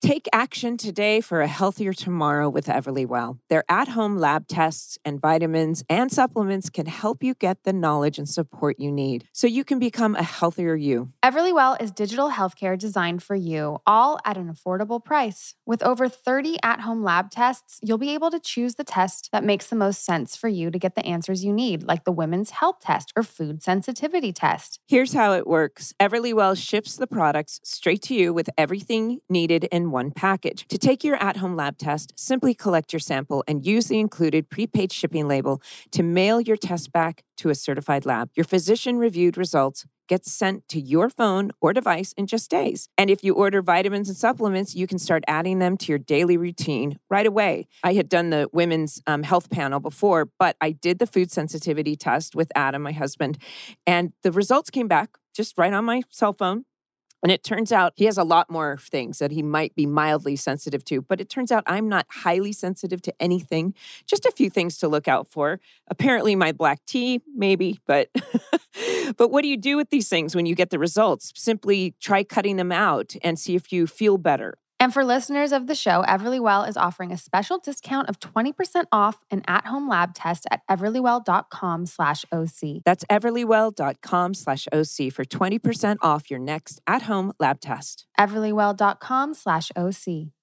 Take action today for a healthier tomorrow with Everlywell. Their at home lab tests and vitamins and supplements can help you get the knowledge and support you need so you can become a healthier you. Everlywell is digital healthcare designed for you, all at an affordable price. With over 30 at home lab tests, you'll be able to choose the test that makes the most sense for you to get the answers you need, like the Women's Health Test or Food Sensitivity Test. Here's how it works Everlywell ships the products straight to you with everything needed one package. To take your at home lab test, simply collect your sample and use the included prepaid shipping label to mail your test back to a certified lab. Your physician reviewed results get sent to your phone or device in just days. And if you order vitamins and supplements, you can start adding them to your daily routine right away. I had done the women's um, health panel before, but I did the food sensitivity test with Adam, my husband, and the results came back just right on my cell phone. And it turns out he has a lot more things that he might be mildly sensitive to, but it turns out I'm not highly sensitive to anything. Just a few things to look out for. Apparently my black tea, maybe, but but what do you do with these things when you get the results? Simply try cutting them out and see if you feel better. And for listeners of the show, Everlywell is offering a special discount of 20% off an at-home lab test at everlywell.com slash OC. That's everlywell.com slash OC for 20% off your next at-home lab test. everlywell.com slash OC.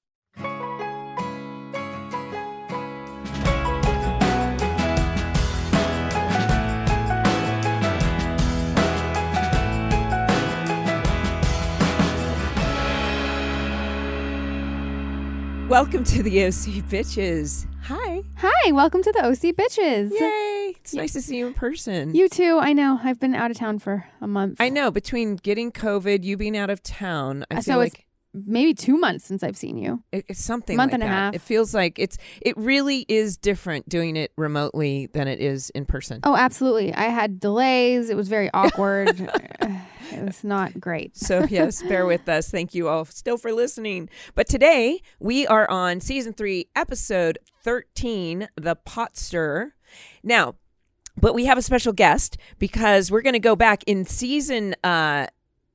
Welcome to the OC Bitches. Hi. Hi, welcome to the OC Bitches. Yay. It's nice to see you in person. You too. I know. I've been out of town for a month. I know, between getting COVID, you being out of town, I Uh, feel so like maybe two months since I've seen you. it- it's something month like and a that. half. It feels like it's it really is different doing it remotely than it is in person. Oh, absolutely. I had delays. It was very awkward. it was not great. So, yes, bear with us. Thank you all still for listening. But today we are on season three, episode 13, The Pot Stir. Now, but we have a special guest because we're going to go back in season uh,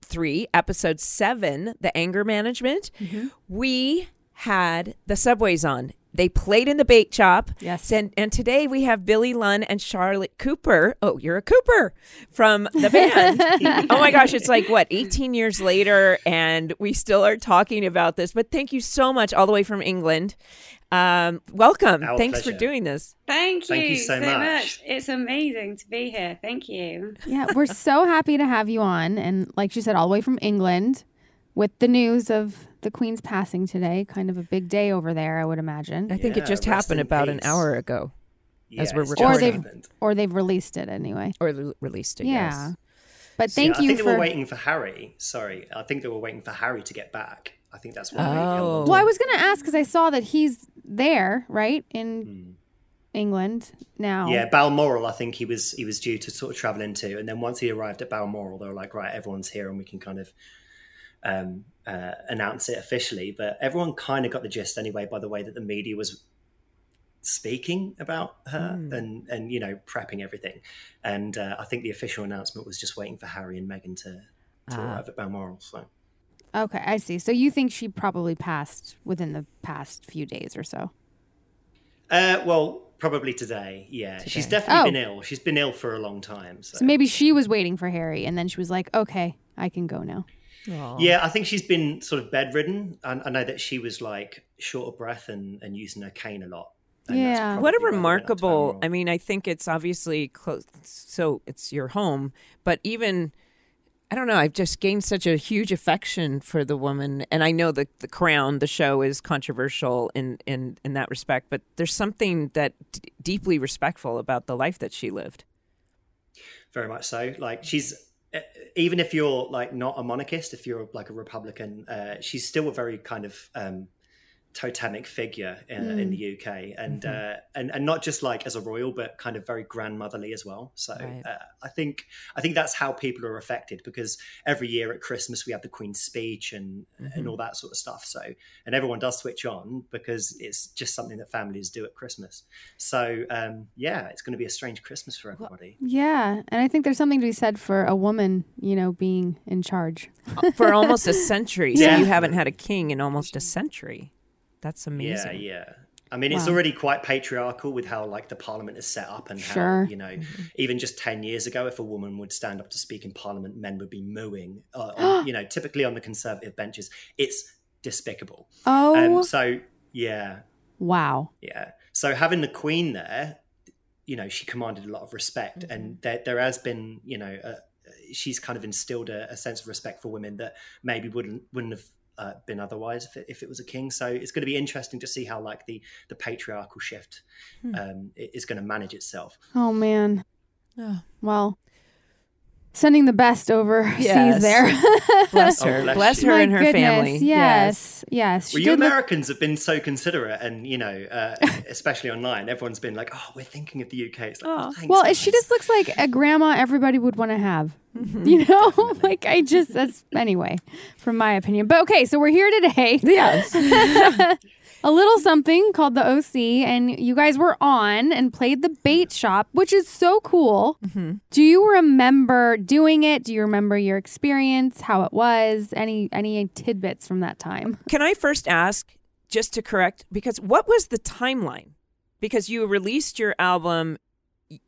three, episode seven, The Anger Management. We had the Subways on. They played in the bake shop. Yes. And, and today we have Billy Lunn and Charlotte Cooper. Oh, you're a Cooper from the band. oh my gosh, it's like what, 18 years later, and we still are talking about this. But thank you so much, all the way from England. Um, welcome. Our Thanks for doing this. Thank you, Thank you so much. It's amazing to be here. Thank you. Yeah, we're so happy to have you on. And like she said, all the way from England with the news of the Queen's passing today. Kind of a big day over there, I would imagine. I think it just happened in about an hour ago, as we're recording. Or they've happened. or they've released it anyway. or re- released it. Yeah. Yes. But thank yeah, you I think for they were waiting for Harry. Sorry, I think they were waiting for Harry to get back. I think that's why. Oh. on. Well, I was going to ask because I saw that he's there, right, in Hmm. England now. Yeah, Balmoral. I think he was he was due to sort of travel into, and then once he arrived at Balmoral, they were like, right, everyone's here, and we can kind of um, uh, announce it officially. But everyone kind of got the gist anyway by the way that the media was speaking about her Mm. and and you know prepping everything. And uh, I think the official announcement was just waiting for Harry and Meghan to to Ah. arrive at Balmoral. So. Okay, I see. So you think she probably passed within the past few days or so? Uh, well, probably today. Yeah, she's definitely Oh. been ill. She's been ill for a long time. So, So maybe she was waiting for Harry, and then she was like, "Okay, I can go now." Aw. yeah, I think she's been sort of bedridden. I, I know that she was like short of breath and, and using her cane a lot. And Yeah. what a probably why they went up to Balmoral i mean i think it's obviously close so it's your home but even i don't know i've just gained such a huge affection for the woman and i know that the crown the show is controversial in in in that respect but there's something that d- deeply respectful about the life that she lived very much so. Like she's even if you're like not a monarchist, if you're like a Republican, uh, she's still a very kind of um, totemic figure in, Mm. in the UK, and Mhm. uh, and and not just like as a royal, but kind of very grandmotherly as well. So Right. uh, I think I think that's how people are affected because every year at Christmas we have the Queen's speech and Mhm. and all that sort of stuff. So and everyone does switch on because it's just something that families do at Christmas. So um, yeah, it's going to be a strange Christmas for everybody. Yeah, and I think there's something to be said for a woman, you know, being in charge. For almost a century. So Yeah. you haven't had a king in almost a century. That's amazing. Yeah, yeah. I mean, it's already quite patriarchal with how like the parliament is set up and Sure. how you know, even just ten years ago, if a woman would stand up to speak in parliament, men would be mooing. Uh, on, you know, typically on the conservative benches, it's despicable. Oh, Um, so yeah, wow. yeah. So having the queen there, you know, she commanded a lot of respect, and there there has been, you know, uh, she's kind of instilled a, a sense of respect for women that maybe wouldn't wouldn't have. Uh, been otherwise if it, if it was a king so it's going to be interesting to see how like the the patriarchal shift Hmm. um, i- is going to manage itself Oh man. Oh, Well, sending the best overseas Yes. there. bless Oh, her. bless bless her My and her goodness, family. Yes, yes. well you did look- americans have been so considerate and you know uh, especially online everyone's been like oh we're thinking of the uk it's like, Oh. oh, thanks, well, she just looks like a grandma everybody would want to have. Mhm. You know, like I just that's anyway, from my opinion. But okay, so we're here today. Yes. A little something called the OC, and you guys were on and played the bait shop, which is so cool. Mhm. Do you remember doing it? Do you remember your experience, how it was? Any any tidbits from that time? Can I first ask, just to correct, because what was the timeline? Because you released your album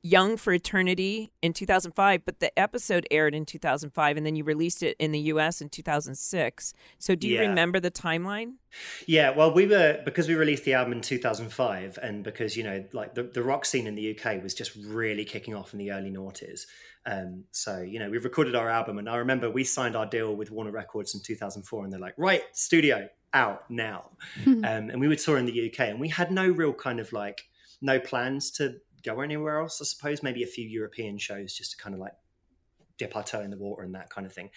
Young for Eternity in 2005, but the episode aired in 2005, and then you released it in the US in 2006. So do you Yeah. remember the timeline? Yeah, well, we were because we released the album in 2005, and because you know, like the, the rock scene in the UK was just really kicking off in the early noughties. Um, so you know, we recorded our album, and I remember we signed our deal with Warner Records in 2004, and they're like, "Right, studio out now," um, and we were touring the UK, and we had no real kind of like no plans to go anywhere else. I suppose maybe a few European shows just to kind of like dip our toe in the water and that kind of thing.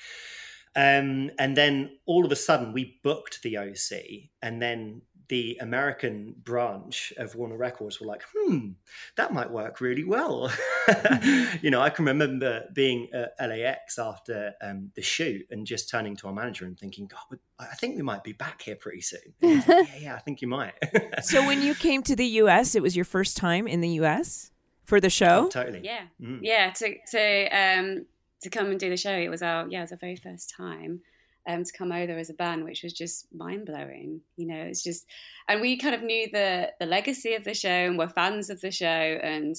Um, and then all of a sudden, we booked the OC, and then the American branch of Warner Records were like, "Hmm, that might work really well." you know, I can remember being at LAX after um, the shoot and just turning to our manager and thinking, "God, I think we might be back here pretty soon." And he was like, yeah, yeah, I think you might. So when you came to the US, it was your first time in the US for the show? Oh, totally. Yeah, Mm. yeah. To to um to come and do the show, it was our yeah, it was our very first time. Um, to come over as a band, which was just mind blowing. You know, it's just, and we kind of knew the the legacy of the show and were fans of the show, and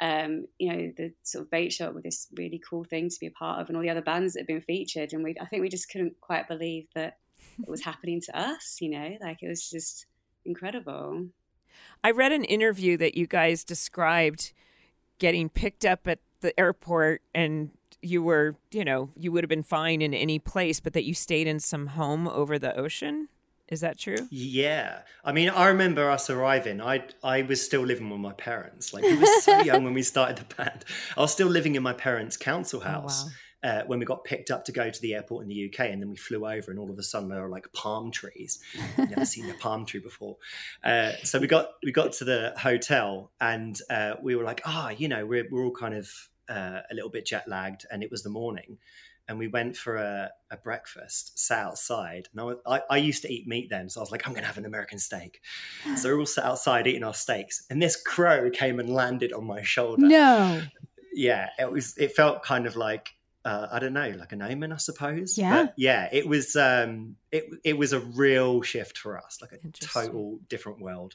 um, you know, the sort of bait shop with this really cool thing to be a part of, and all the other bands that have been featured, and we, I think we just couldn't quite believe that it was happening to us. You know, like it was just incredible. I read an interview that you guys described getting picked up at the airport and you were, you know, you would have been fine in any place, but that you stayed in some home over the ocean. Is that true? Yeah, I mean, I remember us arriving. I I was still living with my parents. Like we were so young when we started the band. I was still living in my parents' council house wow. uh, when we got picked up to go to the airport in the UK, and then we flew over, and all of a sudden there were like palm trees. Never seen a palm tree before. Uh, so we got we got to the hotel, and uh, we were like, ah, you know, we're we're all kind of uh, a little bit jet lagged, and it was the morning. And we went for a, a breakfast, sat outside. And I, was- I, I used to eat meat then, so I was like, I'm going to have an American steak. So we're all sat outside eating our steaks, and this crow came and landed on my shoulder. No. Yeah, it was. It felt kind of like uh, I don't know, like an omen, I suppose. Yeah. But yeah. It was. Um, it it was a real shift for us, like a total different world.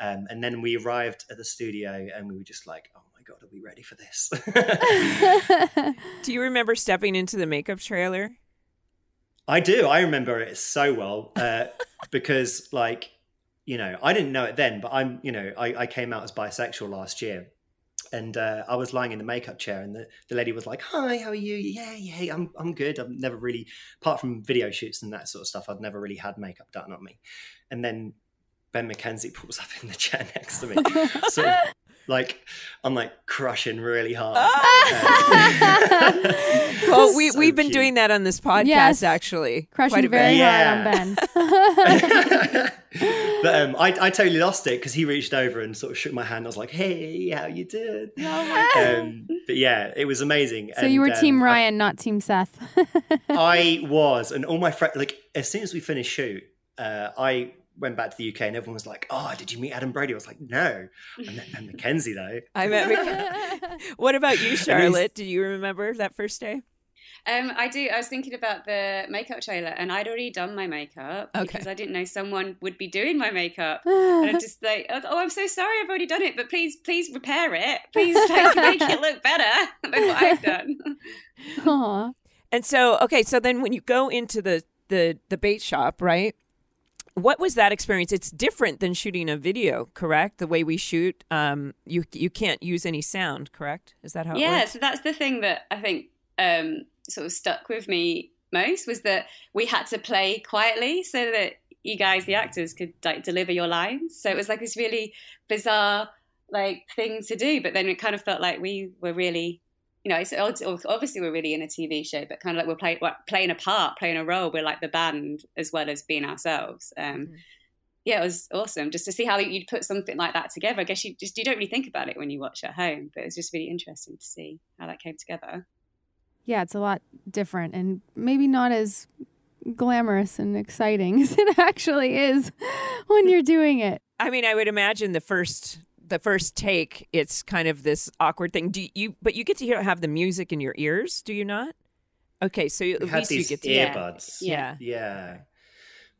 Um, and then we arrived at the studio, and we were just like, "Oh my god, are we ready for this?" Do you remember stepping into the makeup trailer? I do. I remember it so well uh, because, like, you know, I didn't know it then, but I'm, you know, I, I came out as bisexual last year. And uh, I was lying in the makeup chair, and the, the lady was like, "Hi, how are you? Yeah, yeah, I'm I'm good. I've never really, apart from video shoots and that sort of stuff, I've never really had makeup done on me." And then Ben McKenzie pulls up in the chair next to me, sort of like I'm like crushing really hard. Uh, Well, we so we've been cute. doing that on this podcast Yes. actually. Crushing quite very bit. Yeah. hard on Ben. but um, I, I totally lost it because he reached over and sort of shook my hand. I was like, "Hey, how you doing?" um, but yeah, it was amazing. So you were And, Team um, Ryan, not Team Seth. I was, and all my friends, like, as soon as we finished shoot, uh, I went back to the UK, and everyone was like, "Oh, did you meet Adam Brody?" I was like, "No," and, and McKenzie though. I met. Mc- what about you, Charlotte? Do you remember that first day? Um, I do. I was thinking about the makeup trailer, and I'd already done my makeup Okay. because I didn't know someone would be doing my makeup. And I'm just like, oh, I'm so sorry, I've already done it, but please, please repair it. Please make, make it look better than what I've done. Aw. And so, okay, so then when you go into the the the bait shop, right? What was that experience? It's different than shooting a video, correct? The way we shoot, um, you you can't use any sound, correct? Is that how? It yeah, so that's the thing that I think um, sort of stuck with me most was that we had to play quietly so that you guys, the actors, could like deliver your lines. So it was like this really bizarre like thing to do, but then it kind of felt like we were really, you know, it's obviously we're really in a TV show, but kind of like we're playing playing a part, playing a role. We're like the band as well as being ourselves. Um, Mhm. yeah, it was awesome just to see how you'd put something like that together. I guess you just you don't really think about it when you watch at home, but it was just really interesting to see how that came together. Yeah, it's a lot different and maybe not as glamorous and exciting as it actually is when you're doing it. I mean, I would imagine the first the first take, it's kind of this awkward thing. Do you? But you get to hear have the music in your ears, do you not? Okay, so at least you get to. Yeah. earbuds. Yeah. Yeah.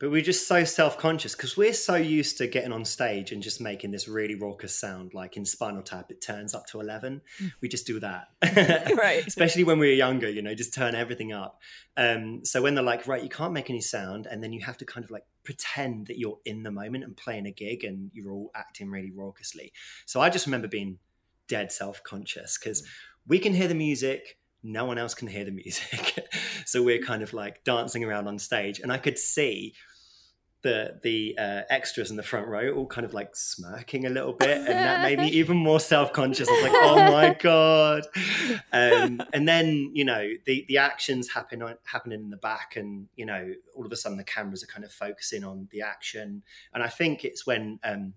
But we're just so self conscious because we're so used to getting on stage and just making this really raucous sound. Like in Spinal Tap, it turns up to 11. We just do that. Right. Especially when we were younger, you know, just turn everything up. Um, so when they're like, right, you can't make any sound, and then you have to kind of like pretend that you're in the moment and playing a gig and you're all acting really raucously. So I just remember being dead self conscious because we can hear the music, no one else can hear the music. so we're kind of like dancing around on stage, and I could see the the uh, extras in the front row all kind of like smirking a little bit, and that made me even more self conscious. I was like, oh my god! Um, and then you know the the actions happen happening in the back, and you know all of a sudden the cameras are kind of focusing on the action, and I think it's when um,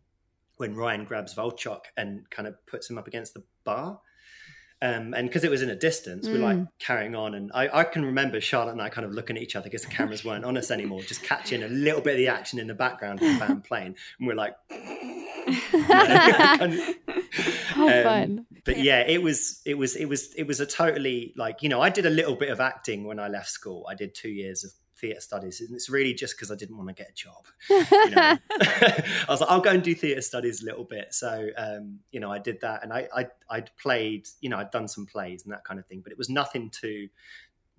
when Ryan grabs Volchok and kind of puts him up against the bar. Um, and because it was in a distance, we're like carrying on. And I, I can remember Charlotte and I kind of looking at each other because the cameras weren't on us anymore, just catching a little bit of the action in the background of the band playing. And we're like, kind of- How Um, fun. but yeah, it was it was it was it was a totally like you know I did a little bit of acting when I left school. I did two years of theatre studies, and it's really just because I didn't want to get a job. You know? I was like, I'll go and do theatre studies a little bit. So um, you know, I did that, and I, I I'd played, you know, I'd done some plays and that kind of thing, but it was nothing to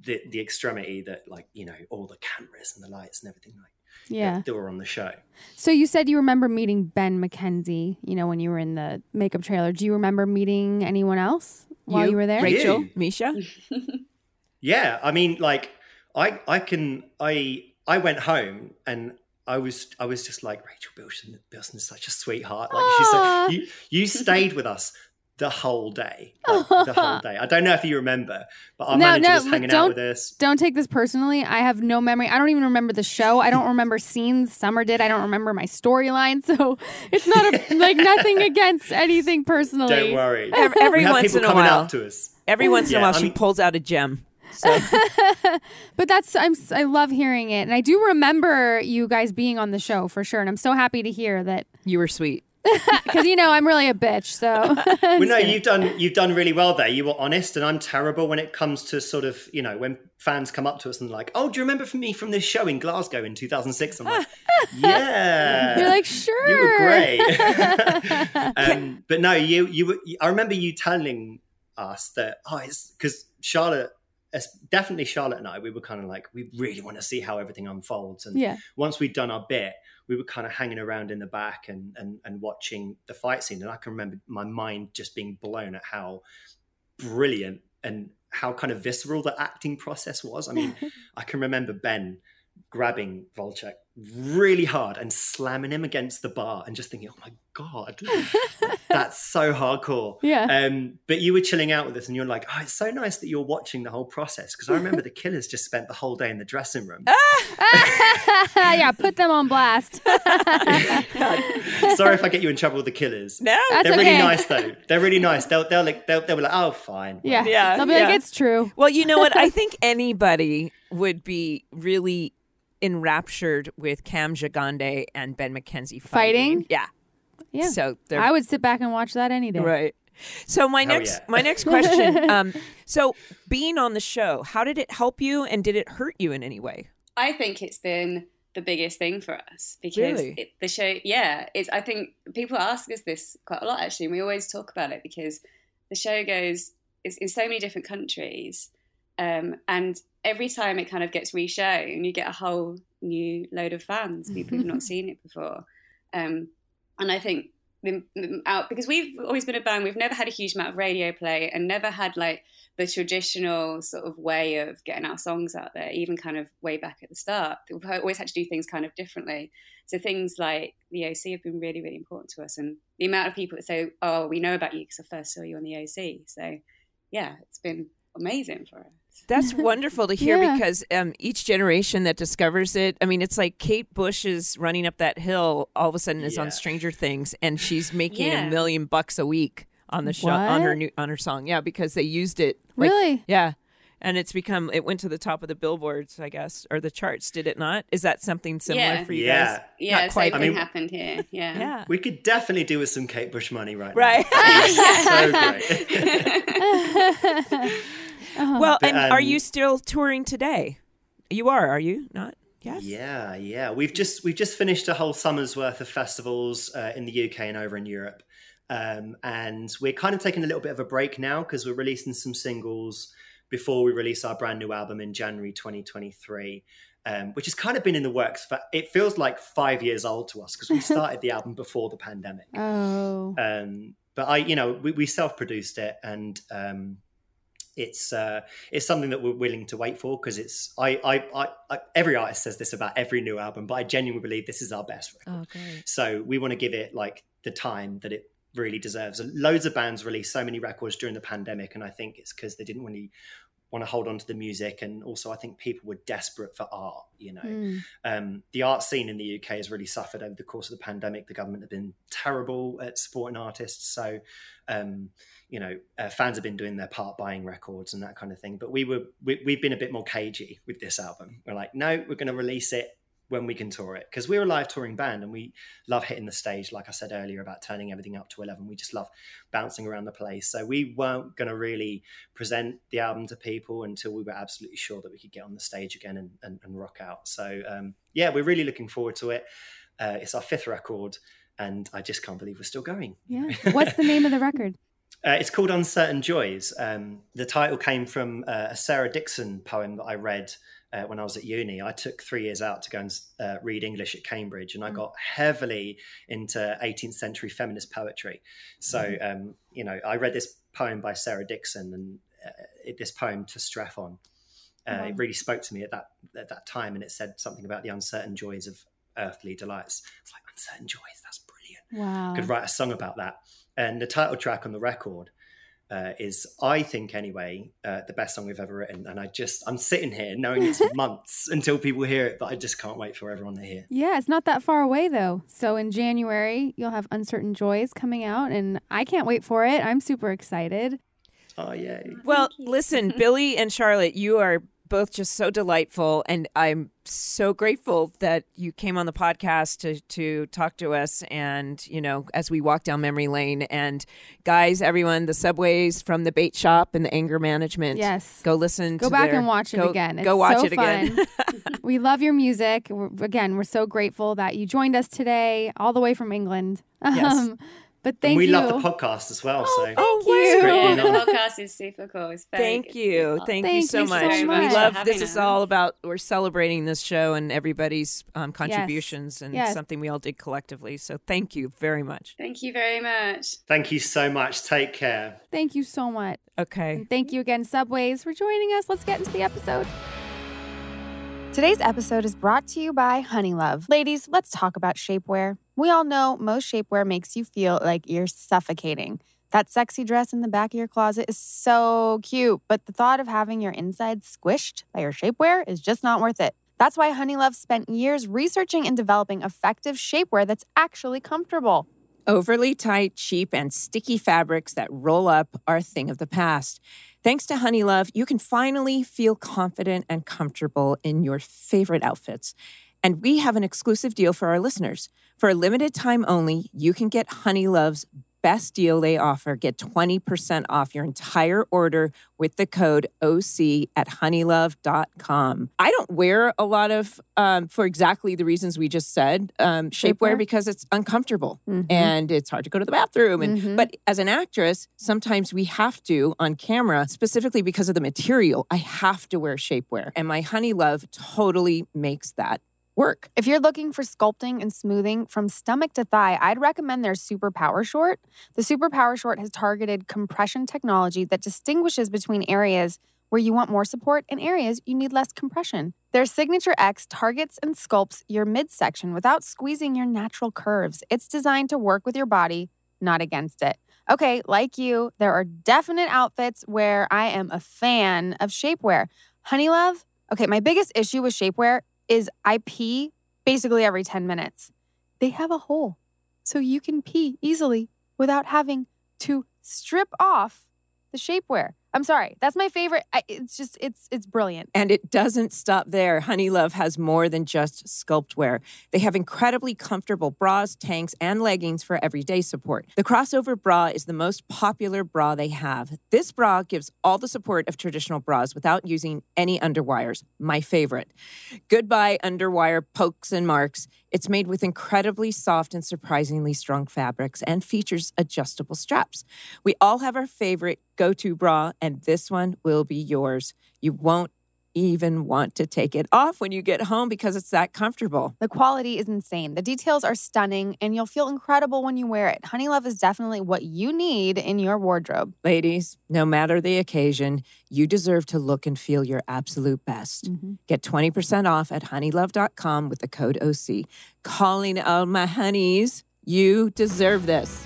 the the extremity that like you know all the cameras and the lights and everything like Yeah. that, that were on the show. So you said you remember meeting Ben McKenzie, you know, when you were in the makeup trailer. Do you remember meeting anyone else while you, were there? Rachel, You. Misha. Yeah, I mean, like I I can I I went home and I was I was just like Rachel Bilson Bilson is such a sweetheart. Like she's Aw. so, you you stayed with us the whole day, like, the whole day. I don't know if you remember, but our No, manager no, was hanging don't- out with us. Don't take this personally. I have no memory. I don't even remember the show. I don't remember scenes Summer did. I don't remember my storyline. So it's not a, like nothing against anything personally. Don't worry. Ev- Every once in a coming while, to us. every once in a while, I she mean- pulls out a gem. So But that's I'm s- I love hearing it, and I do remember you guys being on the show for sure. And I'm so happy to hear that you were sweet. because you know I'm really a bitch. So Well, no, you've done you've done really well there. You were honest, and I'm terrible when it comes to sort of you know when fans come up to us and like, oh, do you remember from me from this show in Glasgow in 2006? I'm like, yeah. you're like sure. you were great. um, but no, you you were. I remember you telling us that oh, it's because Charlotte. Definitely, Charlotte and I, we were kind of like, we really want to see how everything unfolds. And yeah. once we'd done our bit, we were kind of hanging around in the back and, and and watching the fight scene. And I can remember my mind just being blown at how brilliant and how kind of visceral the acting process was. I mean, I can remember Ben grabbing Volchok really hard and slamming him against the bar and just thinking, oh my God, That's so hardcore. Yeah. Um, but you were chilling out with us, and you're like, "Oh, it's so nice that you're watching the whole process." Because I remember the Killers just spent the whole day in the dressing room. yeah, put them on blast. Sorry if I get you in trouble with the Killers. No. That's They're really nice though. They're really nice. They'll they'll like they'll, they'll be like, "Oh, fine." Yeah. Yeah, They'll be yeah. like, it's true. Well, you know what? I think anybody would be really enraptured with Cam Gigandet and Ben McKenzie fighting. Fighting? Yeah. Yeah. So they're I would sit back and watch that any day. right. So my Hell next yeah. my next question. Um, so being on the show, how did it help you, and did it hurt you in any way? I think it's been the biggest thing for us because Really? it, the show, yeah, it's. I think people ask us this quite a lot actually, and we always talk about it because the show goes it's in so many different countries, um, and every time it kind of gets reshown, you get a whole new load of fans, people who've not seen it before, um, and I think out because we've always been a band, we've never had a huge amount of radio play and never had like the traditional sort of way of getting our songs out there, even kind of way back at the start. We've always had to do things kind of differently. So things like the OC have been really, really important to us. And the amount of people that say, oh, we know about you because I first saw you on the OC. So yeah, it's been amazing for us. That's wonderful to hear Yeah. because um, each generation that discovers it, I mean, it's like Kate Bush is running up that hill all of a sudden is on Stranger Things and she's making Yeah. a million bucks a week on the show on her new on her song. Yeah, because they used it. like- Really? Yeah. And it's become it went to the top of the billboards, I guess, or the charts, did it not? Is that something similar Yeah. for you Yeah. guys? Yeah, Not quite. same I mean- happened here. Yeah. Yeah. We could definitely do with some Kate Bush money right Right. now. so great. well, But, and are um, you still touring today? You are, are you not? Yes. Yeah, yeah. We've just we've just finished a whole summer's worth of festivals uh, in the UK and over in Europe, um, and we're kind of taking a little bit of a break now because we're releasing some singles before we release our brand new album in January 2023. Um, which has kind of been in the works for it feels like five years old to us because we started the album before the pandemic Oh. um, but I, you know, we, we self-produced it, and um, it's uh, it's something that we're willing to wait for because it's I, I, I, I, every artist says this about every new album, but I genuinely believe this is our best record. Oh. So we want to give it like the time that it really deserves. And loads of bands released so many records during the pandemic, and I think it's because they didn't really want to hold on to the music, and also I think people were desperate for art. You know, Mm. um, the art scene in the UK has really suffered over the course of the pandemic. The government have been terrible at supporting artists, so um, you know uh, fans have been doing their part, buying records and that kind of thing. But we were we, we've been a bit more cagey with this album. We're like, no, we're going to release it when we can tour it because we're a live touring band and we love hitting the stage. Like I said earlier about turning everything up to eleven, we just love bouncing around the place. So we weren't going to really present the album to people until we were absolutely sure that we could get on the stage again and, and, and rock out. So um, yeah, we're really looking forward to it. Uh, it's our fifth record, and I just can't believe we're still going. Yeah. What's the name of the record? Uh, it's called Uncertain Joys. Um, the title came from uh, a Sarah Dixon poem that I read uh, when I was at uni. I took three years out to go and uh, read English at Cambridge, and I got heavily into 18th century feminist poetry. So, um, you know, I read this poem by Sarah Dixon, and uh, it, this poem to Strephon. Uh, It really spoke to me at that at that time, and it said something about the uncertain joys of earthly delights. It's like uncertain joys. That's brilliant Wow. could write a song about that. And the title track on the record uh, is, I think anyway, uh, the best song we've ever written. And I just, I'm sitting here knowing it's months until people hear it, but I just can't wait for everyone to hear. Yeah, it's not that far away though. So in January, you'll have Uncertain Joys coming out, and I can't wait for it. I'm super excited. Oh, yay. Well, listen, Billy and Charlotte, you are both just so delightful, and I'm so grateful that you came on the podcast to to talk to us. And you know, as we walk down memory lane, and guys, everyone, the subways from the bait shop and the anger management. Yes. go listen. Go back their- and watch it go- again. It's go watch so it again. we love your music. We're, again, we're so grateful that you joined us today, all the way from England. Yes. Um, but And thank we you. love the podcast as well. so oh, you. great Yeah, the podcast is super cool. It's very Thank good. you. Thank, you so you so much. much We love having this is us. all about we're celebrating this show and everybody's um, contributions and Yes. something we all did collectively. So thank you very much. Thank you very much. Thank you so much. Take care. Thank you so much. Okay. And thank you again, Subways, for joining us. Let's get into the episode. Today's episode is brought to you by Honeylove. Ladies, let's talk about shapewear. We all know most shapewear makes you feel like you're suffocating. That sexy dress in the back of your closet is so cute, but the thought of having your insides squished by your shapewear is just not worth it. That's why Honeylove spent years researching and developing effective shapewear that's actually comfortable. Overly tight, cheap, and sticky fabrics that roll up are a thing of the past. Thanks to Honeylove, you can finally feel confident and comfortable in your favorite outfits. And we have an exclusive deal for our listeners. For a limited time only, you can get Honeylove's best deal they offer. Get 20% off your entire order with the code OC at honeylove.com. I don't wear a lot of, um, for exactly the reasons we just said, um, shapewear Shapewear? because it's uncomfortable Mhm. and it's hard to go to the bathroom. And Mhm. but as an actress, sometimes we have to on camera, specifically because of the material. I have to wear shapewear, and my Honeylove totally makes that work. If you're looking for sculpting and smoothing from stomach to thigh, I'd recommend their Super Power Short. The Super Power Short has targeted compression technology that distinguishes between areas where you want more support and areas you need less compression. Their Signature X targets and sculpts your midsection without squeezing your natural curves. It's designed to work with your body, not against it. Okay, like you, there are definite outfits where I am a fan of shapewear. Honeylove, okay, my biggest issue with shapewear is I pee basically every 10 minutes. They have a hole so you can pee easily without having to strip off the shapewear. I'm sorry. That's my favorite. I, it's just it's it's brilliant. And it doesn't stop there. Honeylove has more than just sculpt wear. They have incredibly comfortable bras, tanks, and leggings for everyday support. The crossover bra is the most popular bra they have. This bra gives all the support of traditional bras without using any underwires. My favorite. Goodbye underwire pokes and marks. It's made with incredibly soft and surprisingly strong fabrics and features adjustable straps. We all have our favorite go to bra, and this one will be yours. You won't even want to take it off when you get home because it's that comfortable. The quality is insane. The details are stunning and you'll feel incredible when you wear it. Honeylove is definitely what you need in your wardrobe. Ladies, no matter the occasion, you deserve to look and feel your absolute best. Get 20% off at honeylove.com with the code OC. Calling all my honeys, you deserve this.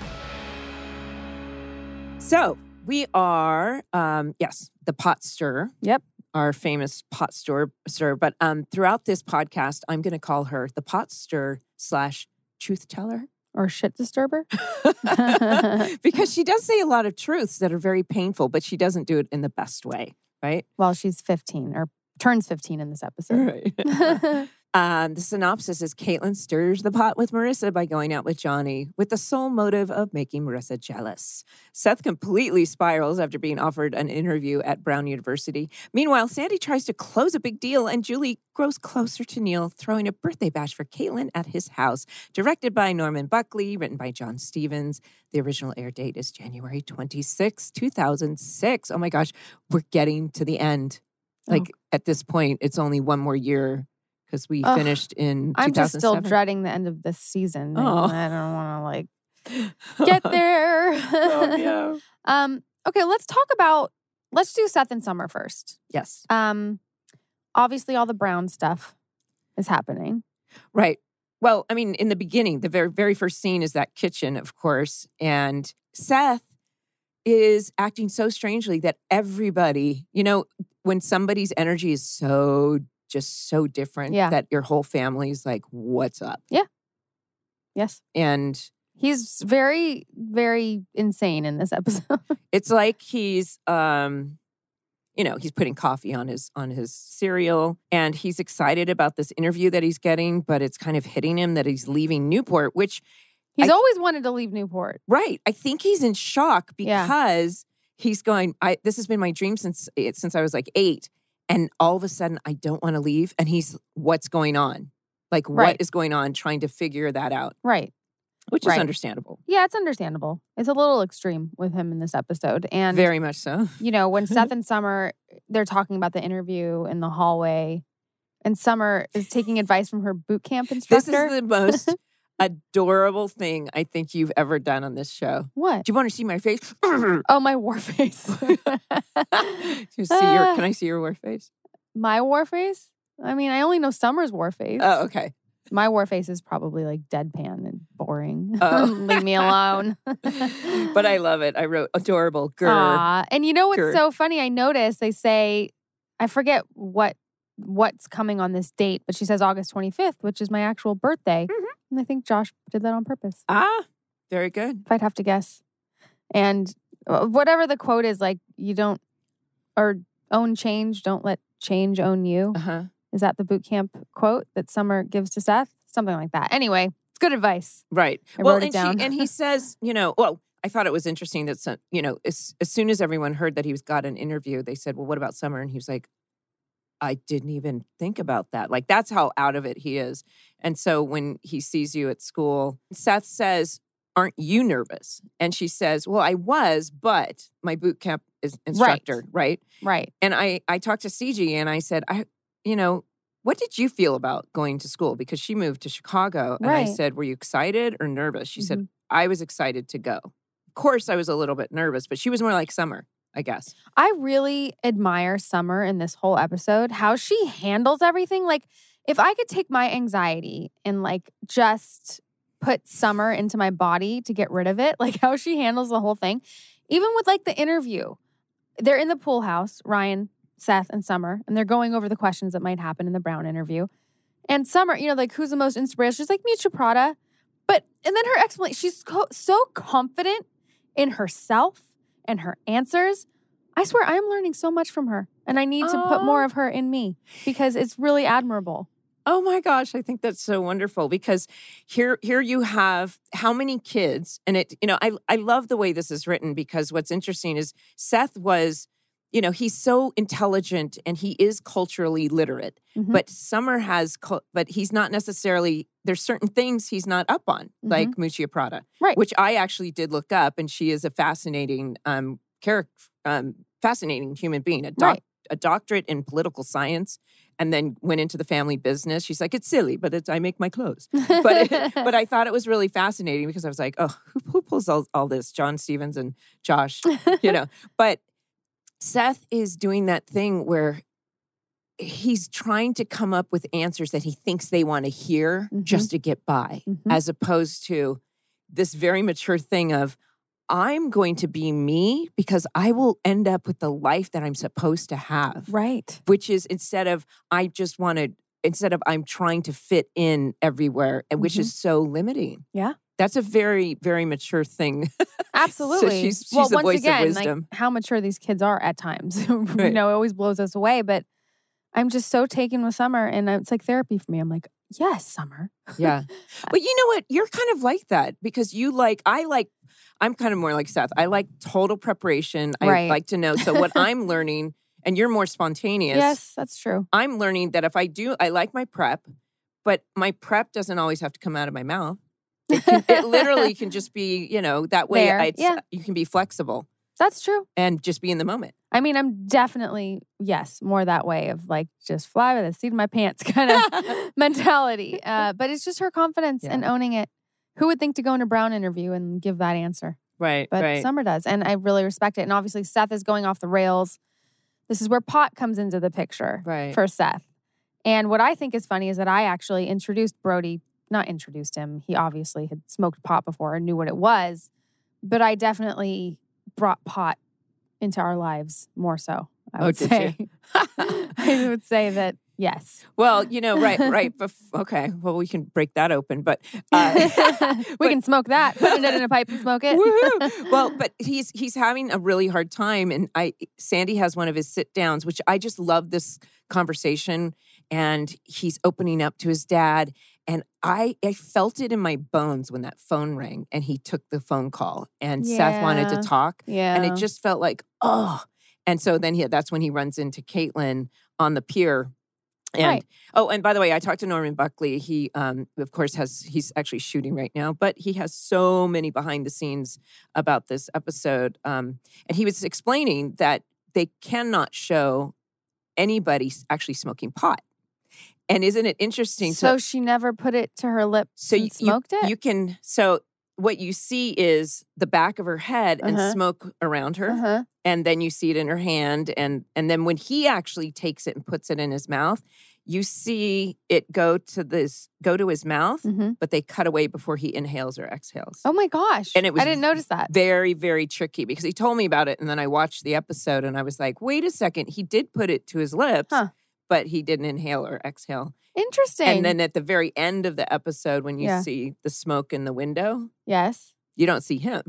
So we are, um, yes, the pot stir. Yep. Our famous pot stir, stir. But um, throughout this podcast, I'm going to call her the pot stir slash truth teller. Or shit disturber. because she does say a lot of truths that are very painful, but she doesn't do it in the best way, right? well, she's 15 or turns 15 in this episode. Right. um, the synopsis is Caitlin stirs the pot with Marissa by going out with Johnny with the sole motive of making Marissa jealous. Seth completely spirals after being offered an interview at Brown University. Meanwhile, Sandy tries to close a big deal, and Julie grows closer to Neil, throwing a birthday bash for Caitlin at his house. Directed by Norman Buckley, written by John Stephens. The original air date is January 26, 2006. Oh my gosh, we're getting to the end. Oh. Like at this point, it's only one more year because we Ugh, finished in I'm just still dreading the end of this season. Oh. I don't want to like get there. oh, no. um, okay, let's talk about let's do Seth and Summer first. Yes, Um, obviously all the brown stuff is happening. right. Well, I mean, in the beginning, the very very first scene is that kitchen, of course, and Seth is acting so strangely that everybody, you know, when somebody's energy is so just so different Yeah. that your whole family's like, "What's up?" Yeah. Yes. And He's very, very insane in this episode. it's like he's um you know he's putting coffee on his on his cereal and he's excited about this interview that he's getting but it's kind of hitting him that he's leaving newport which He's I- always wanted to leave Newport. right i think he's in shock Yeah. because he's going i this has been my dream since eh, since i was like eight and all of a sudden i don't want to leave and he's what's going on like Right. what is going on trying to figure that out Right. which Right. is understandable Yeah, it's understandable. It's a little extreme with him in this episode. And very much so you know, when Seth and Summer they're talking about the interview in the hallway, and Summer is taking advice from her boot camp instructor. this is the most adorable thing i think you've ever done on this show what? Do you want to see my face? Oh, my war face. you see your, can I see your war face? my war face? I mean, I only know Summer's war face. Oh, okay. My war face is probably like deadpan and boring. Oh. Leave me alone. But I love it. I wrote adorable girl. And you know what's Grr. so funny? I noticed they say, I forget what what's coming on this date, but she says August 25th, which is my actual birthday. Mhm. And I think Josh did that on purpose, Ah, very good. if I'd have to guess. And uh, whatever the quote is, like, you don't, or own change, don't let change own you. Uh huh. Is that the boot camp quote that Summer gives to Seth? Something like that. Anyway, it's good advice. Right. I well, and. She, and he says, you know, well, I thought it was interesting that, some, you know, as, as soon as everyone heard that he was got an interview, they said, well, what about Summer? And he was like, I didn't even think about that. Like, that's how out of it he is. And so when he sees you at school, Seth says, Aren't you nervous? And she says, Well, I was, but my boot camp is instructor, right? Right. And I, I talked to CG and I said, I, you know, what did you feel about going to school? Because she moved to Chicago. And I said, Were you excited or nervous? She said, Mhm. I was excited to go. Of course, I was a little bit nervous, but she was more like Summer, I guess. I really admire Summer in this whole episode, how she handles everything. Like, if I could take my anxiety and like just put Summer into my body to get rid of it, like how she handles the whole thing, even with like the interview, they're in the pool house, Ryan, Seth, and Summer, and they're going over the questions that might happen in the Brown interview. And Summer, you know, like who's the most inspirational? She's like Miuccia Prada. But, and then her explanation, she's co- so confident in herself and her answers. I swear I'm learning so much from her. And I need to put more of her in me because it's really admirable. Oh my gosh, I think that's so wonderful because here here you have how many kids and it you know I I love the way this is written because what's interesting is Seth was you know he's so intelligent and he is culturally literate Mhm. but Summer has but he's not necessarily there's certain things he's not up on like Miuccia Prada Right. which I actually did look up and she is a fascinating um character um fascinating human being a doc- Right. A doctorate in political science and then went into the family business. She's like, it's silly, but it's I make my clothes. But but I thought it was really fascinating because I was like, oh, who, who pulls all, all this? John Stephens and Josh, you know. But Seth is doing that thing where he's trying to come up with answers that he thinks they want to hear Mhm. just to get by, Mhm. as opposed to this very mature thing of I'm going to be me because I will end up with the life that I'm supposed to have right. which is instead of I just want to instead of I'm trying to fit in everywhere, and which Mhm. is so limiting. Yeah. That's a very, very mature thing. Absolutely. she's- she's well, the once voice of again, wisdom. like how mature these kids are at times. you Right. know, it always blows us away. But I'm just so taken with Summer, and it's like therapy for me. I'm like, yes, Summer. yeah. But you know what? You're kind of like that because you like, I like, I'm kind of more like Seth. I like total preparation. I Right. like to know. So what I'm learning, and you're more spontaneous. Yes, that's true. I'm learning that if I do, I like my prep, but my prep doesn't always have to come out of my mouth. It, can, it literally can just be, you know, that way yeah. Uh, you can be flexible That's true. and just be in the moment. I mean, I'm definitely, yes, more that way of like just fly by the seat of my pants kind of mentality. Uh, but it's just her confidence and owning it. Who would think to go in a Brown interview and give that answer? Right, But right. Summer does. And I really respect it. And obviously, Seth is going off the rails. This is where pot comes into the picture right. for Seth. And what I think is funny is that I actually introduced Brody, not introduced him. He obviously had smoked pot before and knew what it was. But I definitely brought pot into our lives more so. I Oh, would say. I would say that yes. well, you know, right, right. Bef- okay. Well, we can break that open, but uh, we but- can smoke that, put it in a pipe and smoke it. Woohoo! well, but he's he's having a really hard time, and I Sandy has one of his sit downs, which I just love this conversation, and he's opening up to his dad, and I I felt it in my bones when that phone rang, and he took the phone call, and Seth wanted to talk, yeah. and it just felt like oh, and so then he that's when he runs into Caitlin on the pier. And Right. oh, and by the way, I talked to Norman Buckley. He, um, of course, has he's actually shooting right now, but he has so many behind the scenes about this episode. Um, and he was explaining that they cannot show anybody actually smoking pot. And isn't it interesting? so she never put it to her lips so and you, smoked it? you can so what you see is the back of her head and Uh-huh. smoke around her. uh-huh. and then you see it in her hand and and then when he actually takes it and puts it in his mouth you see it go to this go to his mouth Mhm. but they cut away before he inhales or exhales Oh my gosh. And it was I didn't notice that. very very tricky because he told me about it and then i watched the episode and i was like wait a second he did put it to his lips Huh. But he didn't inhale or exhale Interesting. and then at the very end of the episode when you Yeah. see the smoke in the window yes. you don't see him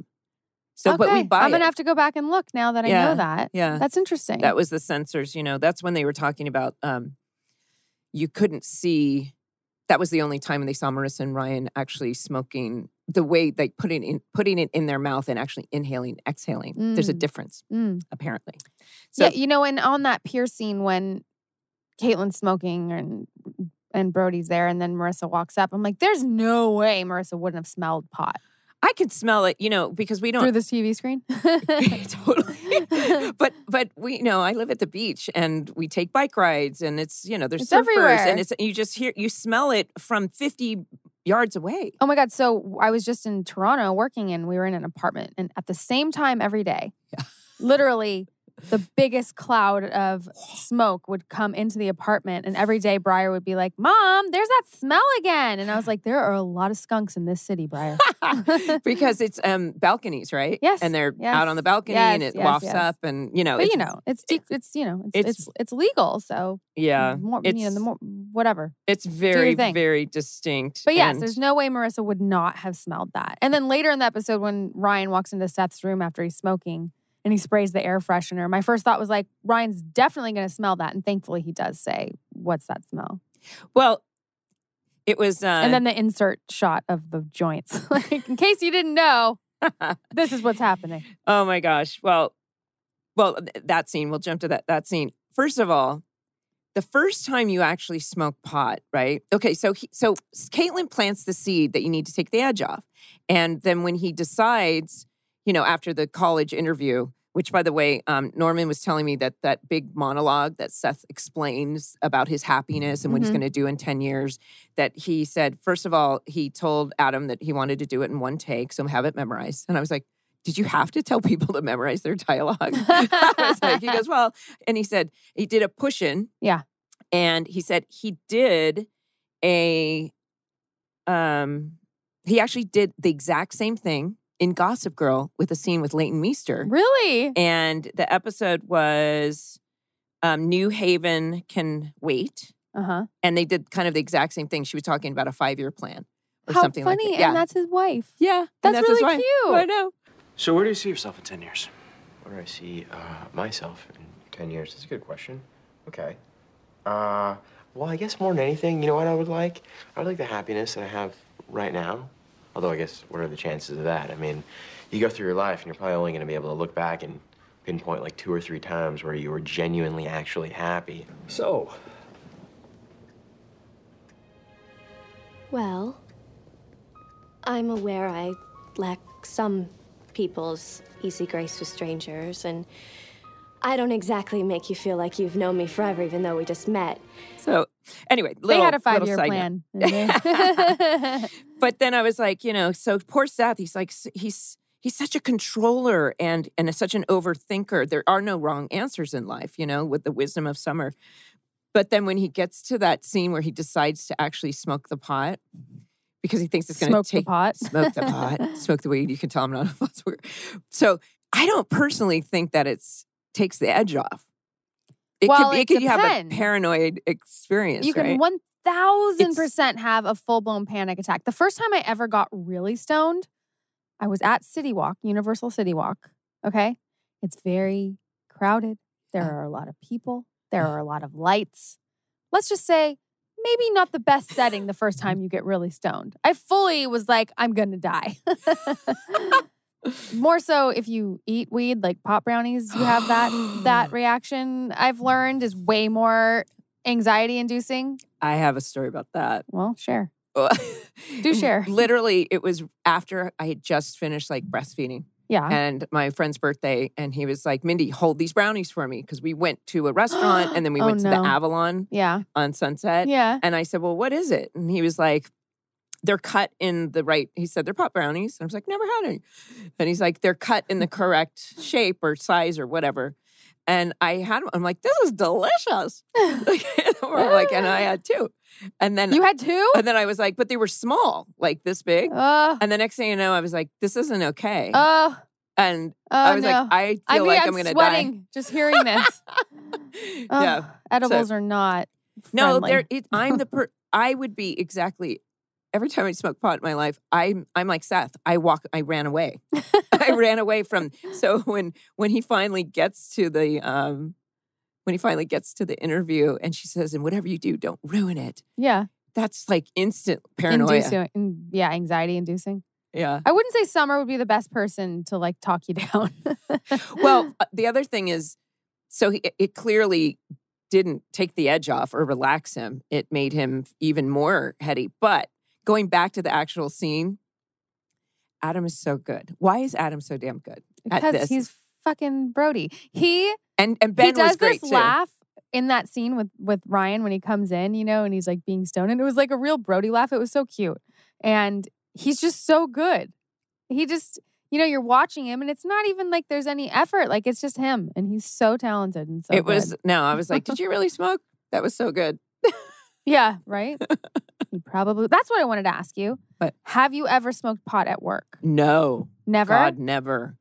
so okay. but we buy I'm gonna it. have to go back and look now that I know that. yeah That's interesting. that was the censors you know that's when they were talking about um you couldn't see that was the only time they saw marissa and ryan actually smoking the way like putting in putting it in their mouth and actually inhaling exhaling there's a Mm. difference Mm. apparently so yeah, you know, and on that pier scene when Caitlin's smoking and and Brody's there, and then Marissa walks up, I'm like, there's no way Marissa wouldn't have smelled pot i could smell it you know because we don't through this TV screen. totally but but we you know i live at the beach and we take bike rides and it's you know there's It's surfers everywhere. and it's you just hear you smell it from 50 yards away Oh my God. So I was just in Toronto working and we were in an apartment and at the same time every day, literally the biggest cloud of smoke would come into the apartment. And every day Briar would be like, Mom, there's that smell again. And I was like, there are a lot of skunks in this city, Briar. because it's um balconies, right? Yes, and they're yes, out on the balcony and it yes, wafts yes. up, and you know, but it's, you know, it's de- it's you know, it's it's- it's it's, legal. So yeah, more you know, it's- the more whatever. it's very very distinct. But yes, and- there's no way Marissa would not have smelled that. And then later in the episode, when Ryan walks into Seth's room after he's smoking and he sprays the air freshener, my first thought was like, Ryan's definitely going to smell that. And thankfully, he does say, "What's that smell?" well, it was, uh, and then the insert shot of the joints, like in case you didn't know, this is what's happening. oh my gosh, well, well, that scene. We'll jump to that that scene. First of all, the first time you actually smoke pot, right? Okay, so he, so Caitlin plants the seed that you need to take the edge off, and then when he decides, you know, after the college interview, which by the way, um, Norman was telling me that that big monologue that Seth explains about his happiness and what he's Mhm. going to do in ten years, that he said first of all he told Adam that he wanted to do it in one take, so have it memorized, and I was like. Did you have to tell people to memorize their dialogue? I was like, he goes, well, and he said he did a push in. Yeah. And he said he did a um he actually did the exact same thing in Gossip Girl with a scene with Leighton Meester. Really? And the episode was um New Haven can wait. Uh huh. And they did kind of the exact same thing. She was talking about a five year plan or How something funny! like that. Yeah. And that's his wife. yeah. That's, and his really wife. cute. I know. So where do you see yourself in 10 years? Where do I see uh, myself in 10 years? That's a good question. Okay. Uh, well, I guess more than anything, you know what I would like? I would like the happiness that I have right now. Although, I guess, what are the chances of that? I mean, you go through your life and you're probably only going to be able to look back and pinpoint like two or three times where you were genuinely actually happy. So, Well, I'm aware I lack some people's easy grace with strangers, and I don't exactly make you feel like you've known me forever, even though we just met. So anyway, They had a five year plan. but then I was like, you know, so poor Seth. He's like, he's he's such a controller and and such an overthinker. There are no wrong answers in life, you know, with the wisdom of Summer. But then when he gets to that scene where he decides to actually smoke the pot because he thinks it's going to Smoke the pot. smoke the pot, smoke the weed. You can tell I'm not a smoker. So I don't personally think that it's takes the edge off. It Well, could it it could have a paranoid experience. You can one thousand percent have a full blown panic attack. The first time I ever got really stoned, I was at City Walk, Universal City Walk. Okay, it's very crowded. There uh. are a lot of people. There uh. are a lot of lights. Let's just say maybe not the best setting the first time you get really stoned. I fully was like, I'm gonna die. More so if you eat weed like pop brownies, you have that that reaction. I've learned is way more anxiety inducing. I have a story about that. Well, share. Do share. Literally, it was after I had just finished like breastfeeding Yeah. and my friend's birthday. And he was like, Mindy, hold these brownies for me. Because we went to a restaurant and then we Oh, went to no. the Avalon Yeah. on Sunset. Yeah. And I said, Well, what is it? And he was like, they're cut in the right. He said they're pot brownies. And I was like, never had any. And he's like, they're cut in the correct shape or size or whatever. And I had them. I'm like, this is delicious. like, and I had two. And then You had two? and then I was like, but they were small, like this big. Oh, And the next thing you know, I was like, this isn't okay. oh, and oh, I was no. like, I feel I mean, like I'm, I'm, gonna sweating just hearing this. die. Oh, yeah. edibles are not. No, friendly. there. It, I'm the per. I would be exactly. Every time I smoke pot in my life, I'm I'm like Seth. I walk. I ran away. I ran away from. So when when he finally gets to the um, when he finally gets to the interview, and she says, "And whatever you do, don't ruin it." Yeah. That's like instant paranoia. Inducing, yeah, anxiety inducing. Yeah. I wouldn't say Summer would be the best person to like talk you down. Well, uh, the other thing is, so he, it clearly didn't take the edge off or relax him. It made him even more heady. But going back to the actual scene, Adam is so good. Why is Adam so damn good because he's fucking Brody. He and and Ben he does was great this too. laugh in that scene with with Ryan when he comes in, you know, and he's like being stoned, and it was like a real Brody laugh. It was so cute, and he's just so good. He just, you know, you're watching him, and it's not even like there's any effort. Like it's just him, and he's so talented and so. it was no, I was like, did you really smoke? That was so good. yeah, right. you probably. That's what I wanted to ask you. But have you ever smoked pot at work? No, Never. God, never.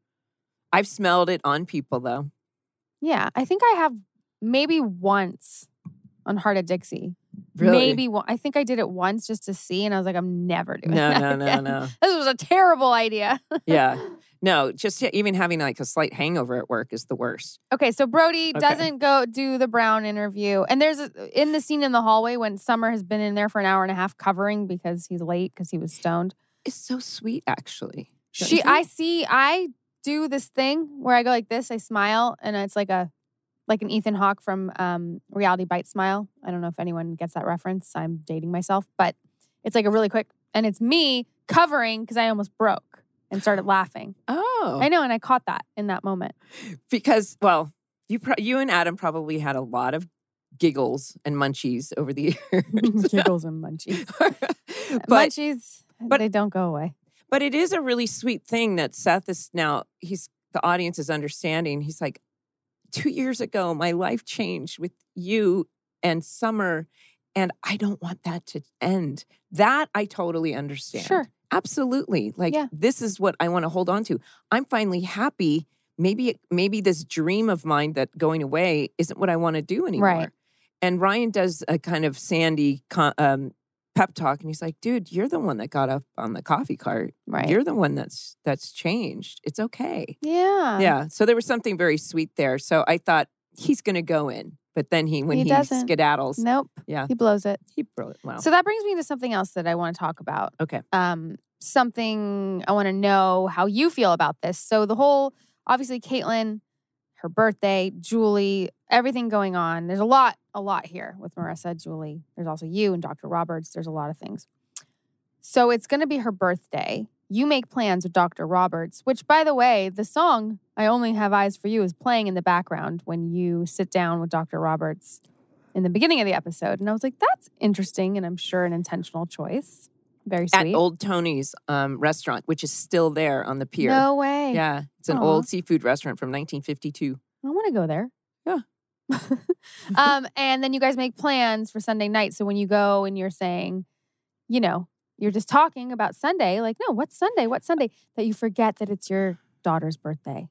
I've smelled it on people though. Yeah, I think I have maybe once on Hart of Dixie. Really? Maybe one. I think I did it once just to see, and I was like, I'm never doing No, that no, no, again. no. This was a terrible idea. Yeah. No, just even having like a slight hangover at work is the worst. Okay, so Brody Okay. doesn't go do the Brown interview, and there's a, in the scene in the hallway when Summer has been in there for an hour and a half covering because he's late because he was stoned. It's so sweet, actually. Don't She, I see, I do this thing where I go like this, I smile, and it's like a like an Ethan Hawke from um, Reality Bite smile. I don't know if anyone gets that reference. I'm dating myself, but it's like a really quick, and it's me covering because I almost broke and started laughing. Oh, I know, and I caught that in that moment. because well, you pro- you and Adam probably had a lot of giggles and munchies over the years. Giggles and munchies. but munchies, but- they don't go away. but it is a really sweet thing that Seth is now he's the audience is understanding. He's like, two years ago, my life changed with you and Summer, and I don't want that to end. That I totally understand. Sure. Absolutely. Like Yeah. this is what I want to hold on to. I'm finally happy. Maybe maybe this dream of mine that going away isn't what I want to do anymore. Right. And Ryan does a kind of sandy um, pep talk, and he's like, "Dude, you're the one that got up on the coffee cart. Right. You're the one that's that's changed. It's okay." yeah. yeah. So there was something very sweet there. So I thought he's going to go in, but then he when He he, doesn't. skedaddles, Nope. Yeah. He blows it. he bro- wow. So that brings me to something else that I want to talk about. okay. Um, something I want to know how you feel about this. So the whole, obviously, Caitlyn, her birthday, Julie, everything going on. There's a lot, a lot here with Marissa, Julie. There's also you and Dr. Roberts. There's a lot of things. So it's going to be her birthday. You make plans with Dr. Roberts, which, by the way, the song I Only Have Eyes for You is playing in the background when you sit down with Dr. Roberts in the beginning of the episode. And I was like, that's interesting and I'm sure an intentional choice. Very sweet. At. Old Tony's um, restaurant, which is still there on the pier. No way. Yeah, it's an Aw. old seafood restaurant from 1952. I want to go there. Yeah. um, and then you guys make plans for Sunday night. So when you go and you're saying, you know, you're just talking about Sunday, like, no, what's Sunday? What's Sunday? That you forget that it's your daughter's birthday.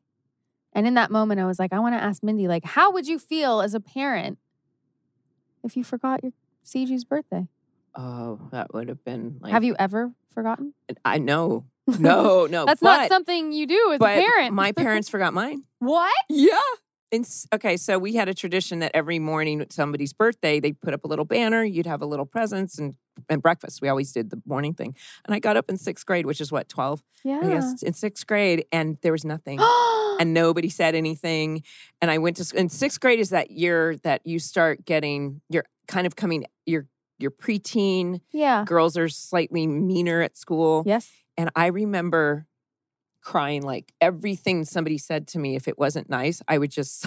And in that moment, I was like, I want to ask Mindy, like, how would you feel as a parent if you forgot your CG's birthday? Oh, that would have been like. Have you ever forgotten? I know. No, no. That's but, not something you do as a parent. My parents forgot mine. what? Yeah. And okay, so we had a tradition that every morning with somebody's birthday, they put up a little banner. You'd have a little presents and and breakfast. We always did the morning thing. And I got up in sixth grade, which is what twelve, Yeah. I guess, in sixth grade, and there was nothing. and nobody said anything. And I went to and sixth grade is that year that you start getting you're kind of coming you're you're preteen. yeah. Girls are slightly meaner at school. Yes. And I remember crying like everything somebody said to me, if it wasn't nice, I would just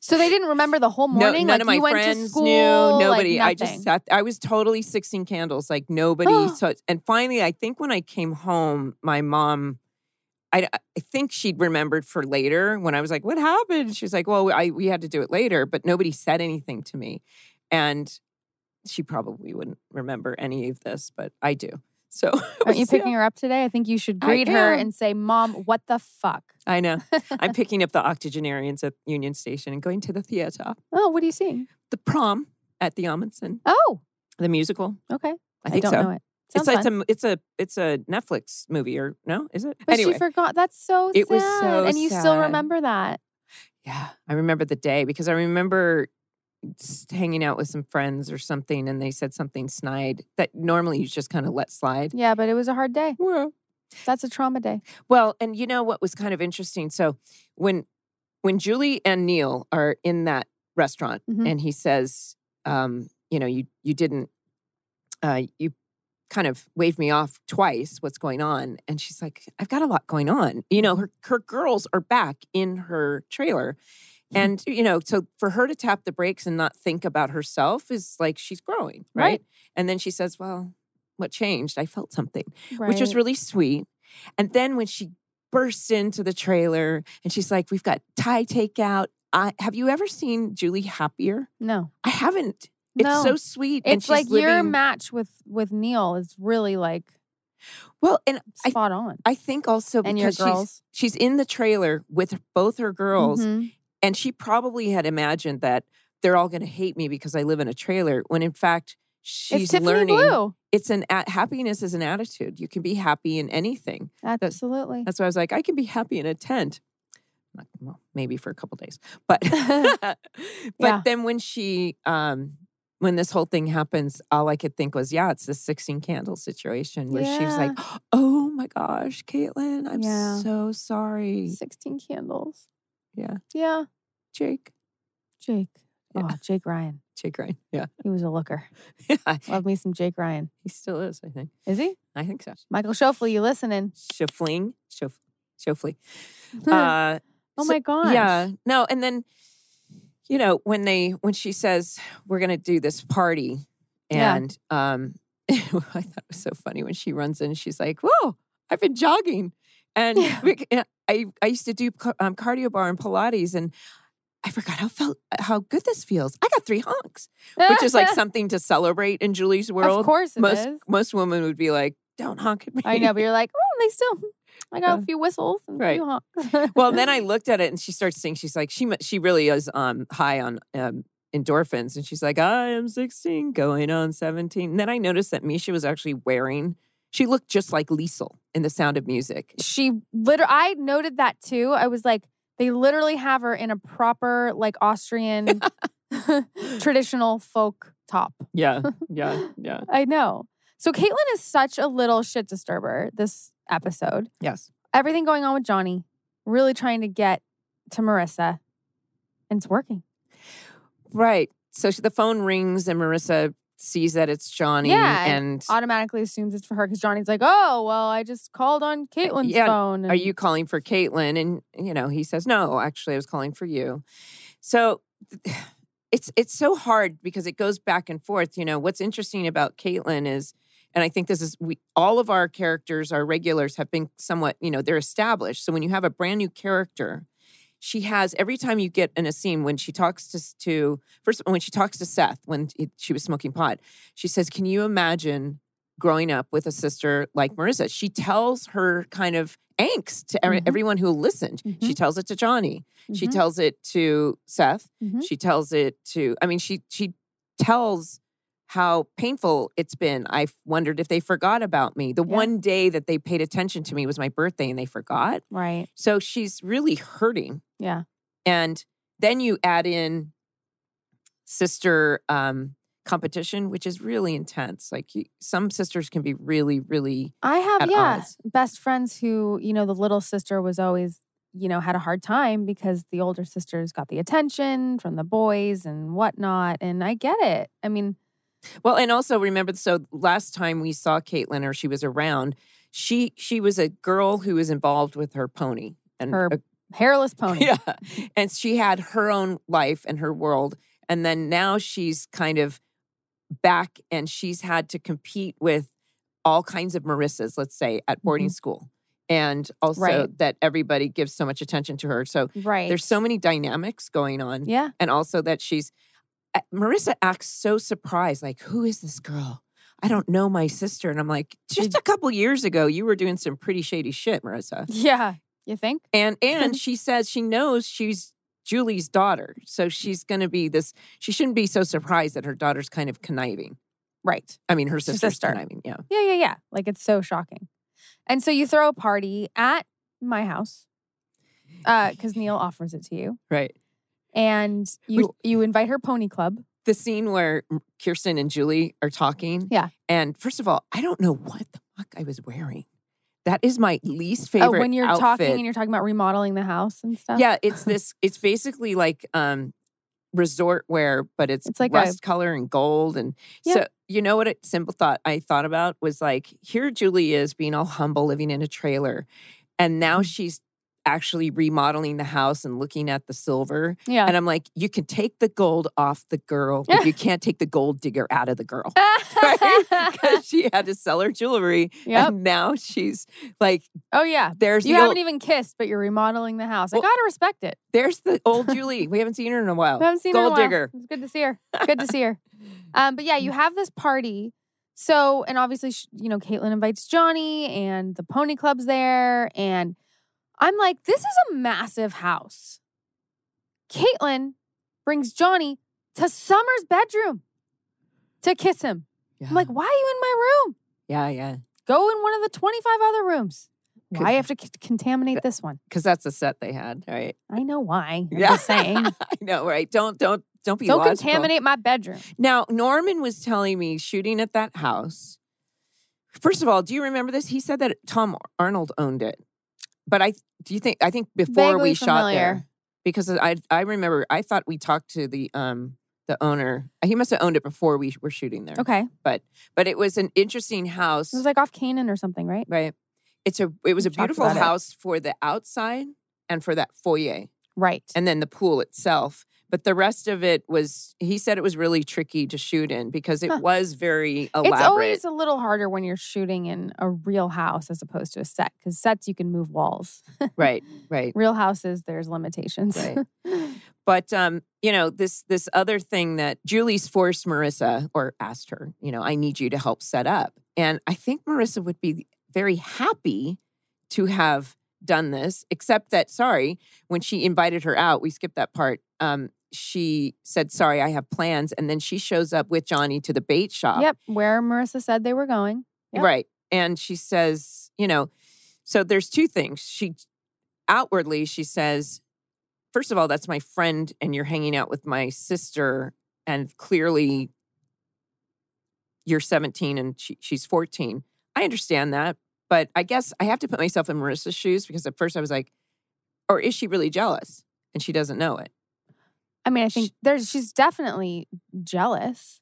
So they didn't remember the whole No, morning. none like of my you went friends to school. knew. like, Nobody. I just sat. I was totally sixteen candles. Like nobody. so and finally, I think when I came home, my mom. I, I think she'd remembered for later when I was like, "What happened?" She's like, "Well, I we had to do it later," but nobody said anything to me, and she probably wouldn't remember any of this, but I do. So Aren't you picking her up today? I think you should greet her and say, "Mom, what the fuck?" I know. I'm picking up the octogenarians at Union Station and going to the theater. Oh, what are you seeing? The prom at the Ahmanson, Oh, the musical. okay. I think don't so. know it. It's Sounds it's fun. a it's a it's a Netflix movie or no? Is it? But anyway, she forgot. That's so It sad. was so and you still remember that. yeah, I remember the day because I remember hanging out with some friends or something, and they said something snide that normally you just kind of let slide. Yeah, but it was a hard day. Well, That's a trauma day. Well, and you know what was kind of interesting? So when when Julie and Neil are in that restaurant Mhm. and he says, um, you know, you you didn't uh you kind of waved me off twice, what's going on? And she's like, I've got a lot going on. You know, her her girls are back in her trailer. And, you know, so for her to tap the brakes and not think about herself is like she's growing, right? Right. And then she says, Well, what changed? I felt something Right. which was really sweet. And then when she bursts into the trailer and she's like, "We've got Thai takeout." I have you ever seen Julie happier? no. I haven't. It's No. so sweet. and It's like your match with with Neil is really like well, and I, spot on. I think also because she's she's in the trailer with both her girls, Mhm. And she probably had imagined that they're all going to hate me because I live in a trailer. When in fact, she's learning Blue. it's an a- happiness is an attitude. You can be happy in anything. Absolutely. That's why I was like, I can be happy in a tent. Like, Well, maybe for a couple days, but but Yeah. then when she um when this whole thing happens, all I could think was, yeah, it's the sixteen candle situation where she was like, oh my gosh, Caitlin, I'm Yeah. so sorry. 16 candles. Yeah, Yeah. Jake, Jake. Yeah. Oh, Jake Ryan. Jake Ryan. Yeah, He was a looker. yeah, Love me some Jake Ryan. he still is. I think. Is he? I think so. Michael Schofley, you listening? Schoeffling, Schof, Schofley. Uh, oh so- my gosh. Yeah. No, and then you know, when they when she says we're going to do this party Yeah. and um I thought it was so funny when she runs in she's like, "Whoa, I've been jogging." And Yeah. I I used to do um, cardio barre and pilates and I forgot how felt how good this feels. I got 3 honks, which is like something to celebrate in Julie's world. Of course most is. most women would be like, "Don't honk at me." I know, but you're like, oh, they still, I got a few whistles and Right. a few honks. well, then I looked at it and she starts saying she's like she she really is um high on um endorphins and she's like I am 16 going on 17. And then I noticed that Mischa was actually wearing she looked just like Liesl in The Sound of Music. she literally, I noted that too. I was like, they literally have her in a proper, like, Austrian traditional folk top. Yeah, yeah, yeah. I know. So Caitlin is such a little shit disturber this episode. Yes. Everything going on with Johnny, really trying to get to Marissa, and it's working. Right. So she, the phone rings and Marissa sees that it's Johnny Yeah, and Automatically assumes it's for her because Johnny's like, oh, well, I just called on uh, Caitlin's yeah, phone. are you calling for Caitlin? And you know, he says, no, actually, I was calling for you. So it's it's so hard because it goes back and forth. You know, what's interesting about Caitlin is, and I think this is we all of our characters, our regulars, have been somewhat, you know, they're established. So when you have a brand new character, she has every time you get in a scene when she talks to to first when she talks to Seth when he- she was smoking pot, she says, "Can you imagine?" growing up with a sister like Marissa. She tells her kind of angst to Mhm. everyone who listened. She Mhm. tells it to Johnny. She Mhm. tells it to Seth. Mhm. She tells it to I mean she she tells how painful it's been. I wondered if they forgot about me. The Yeah. one day that they paid attention to me was my birthday and they forgot. right. So she's really hurting. Yeah. And then you add in sister um, competition, which is really intense. Like you, some sisters can be really, really I have, yeah, odds. best friends who, you know, the little sister was always, you know, had a hard time because the older sisters got the attention from the boys and whatnot. And I get it. I mean, well. And also remember, so last time we saw Caitlin or she was around, she she was a girl who was involved with her pony and Her uh, hairless pony. Yeah. And she had her own life and her world. And then now she's kind of back and she's had to compete with all kinds of Marissas, let's say, at boarding school. And also Right. that everybody gives so much attention to her. So Right. there's so many dynamics going on. yeah. And also that she's, Marissa acts so surprised, like, who is this girl? I don't know my sister. And I'm like, just a couple years ago, you were doing some pretty shady shit, Marissa. Yeah. You think? And and she says she knows she's Julie's daughter. So she's gonna be this she shouldn't be so surprised that her daughter's kind of conniving. Right. I mean her sister's sister. conniving, yeah. Yeah, yeah, yeah. Like it's so shocking. And so you throw a party at my house Uh, because Neil offers it to you, Right. And you you invite her pony club. The scene where Kirsten and Julie are talking. Yeah. And first of all, I don't know what the fuck I was wearing. That is my least favorite. oh, when you're talking and you're talking about remodeling the house and stuff. Yeah, it's this. It's basically like um resort wear, but it's, It's like a- rust color and gold. And Yeah. so you know what? A simple thought I thought about was like, here Julie is being all humble, living in a trailer, and now Mm-hmm. she's actually remodeling the house and looking at the silver. yeah. And I'm like, you can take the gold off the girl, but you can't take the gold digger out of the girl. Because she had to sell her jewelry, Yep. and now she's like, oh yeah. there's You the haven't old, even kissed, but you're remodeling the house. I gotta respect it. there's the old Julie. We haven't seen her in a while. I haven't seen her in a gold while. digger. It's good to see her. Good to see her. Um, but yeah, you have this party. So, and obviously, you know, Caitlin invites Johnny and the pony club's there. And I'm like, this is a massive house. Caitlin brings Johnny to Summer's bedroom to kiss him. Yeah. I'm like, why are you in my room? yeah, yeah. Go in one of the 25 other rooms. Why have to c- contaminate this one? because that's the set they had, right? I know why. I'm Yeah. just saying. I know, right? Don't don't don't be Don't logical. contaminate my bedroom. Now, Norman was telling me shooting at that house. First of all, do you remember this? He said that Tom Arnold owned it, but I do you think I think before Vaguely we shot familiar. there because I I remember I thought we talked to the um the owner. He must have owned it before we were shooting there. Okay. but but it was an interesting house. It was like off Kanan or something, right? right. It's a it was a We talked beautiful about it. house for the outside and for that foyer. Right. and then the pool itself. But the rest of it was, he said it was really tricky to shoot in because it Huh. was very elaborate. It's always a little harder when you're shooting in a real house as opposed to a set because sets you can move walls. right, right. real houses, there's limitations. Right. But um, you know, this this other thing that Julie's forced Marissa or asked her, you know, I need you to help set up. And I think Marissa would be very happy to have done this, except that sorry, when she invited her out, we skipped that part. Um, she said, Sorry, I have plans. And then she shows up with Johnny to the bait shop. yep. Where Marissa said they were going. Yep. Right. And she says, you know, so there's two things. She outwardly, she says, first of all, that's my friend, and you're hanging out with my sister, and clearly you're 17 and she, she's 14. I understand that. But I guess I have to put myself in Marissa's shoes because at first I was like, or is she really jealous and she doesn't know it? I mean, I think there's she's definitely jealous.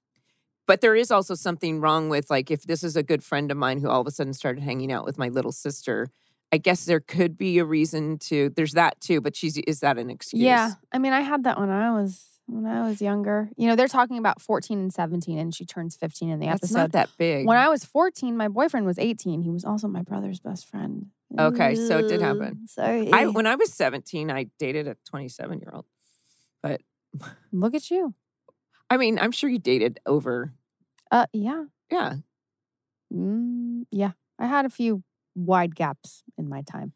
But there is also something wrong with like if this is a good friend of mine who all of a sudden started hanging out with my little sister. I guess there could be a reason to. There's that too, but she's is that an excuse? Yeah. I mean, I had that when I was when I was younger. You know, they're talking about 14 and 17 and she turns 15 in the that's episode. not that big. When I was 14, my boyfriend was 18. He was also my brother's best friend. Okay, so it did happen. Sorry. I when I was 17, I dated a 27 year old. Look at you. I mean, I'm sure you dated over. Uh, yeah. Yeah, Mm, yeah. I had a few wide gaps in my time.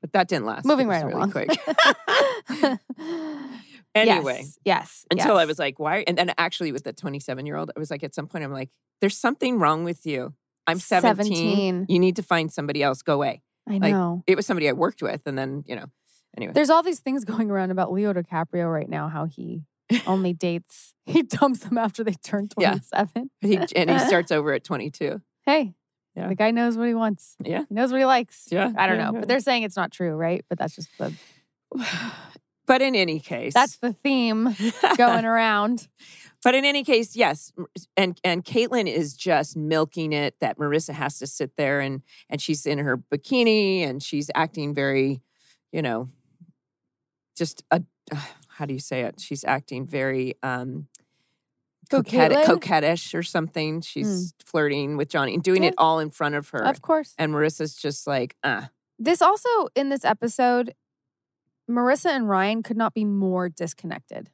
but that didn't last. Moving It was right really along. quick. anyway, Yes. Yes. until I yes. was like, why? And then actually, with the 27 year old, I was like, at some point, I'm like, there's something wrong with you. I'm 17. 17. You need to find somebody else. Go away. I like, know. It was somebody I worked with, and then you know. Anyway, There's all these things going around about Leo DiCaprio right now, how he only dates, he dumps them after they turn Yeah. 27. he, and he starts over at 22. Hey, Yeah. the guy knows what he wants. Yeah. He knows what he likes. Yeah, I don't yeah, know, yeah. but they're saying it's not true, right? But that's just the But in any case, that's the theme going around. But in any case, yes, and and Caitlin is just milking it that Marissa has to sit there and and she's in her bikini and she's acting very, you know, just a how do you say it? She's acting very um coquette, coquettish or something. She's flirting with Johnny and doing it all in front of her. Of course. And Marissa's just like, uh, This also in this episode, Marissa and Ryan could not be more disconnected.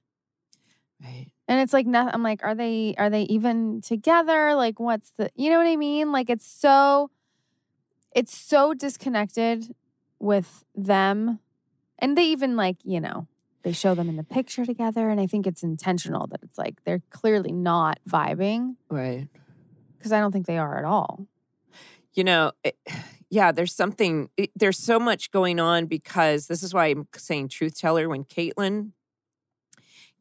right. And it's like nothing. I'm like, are they are they even together? Like, what's the you know what I mean? Like, it's so it's so disconnected with them, and they even like you know they show them in the picture together, and I think it's intentional that it's like they're clearly not vibing Right. because I don't think they are at all. You know, it, yeah, there's something, it- there's so much going on because this is why I'm saying truth teller when Caitlyn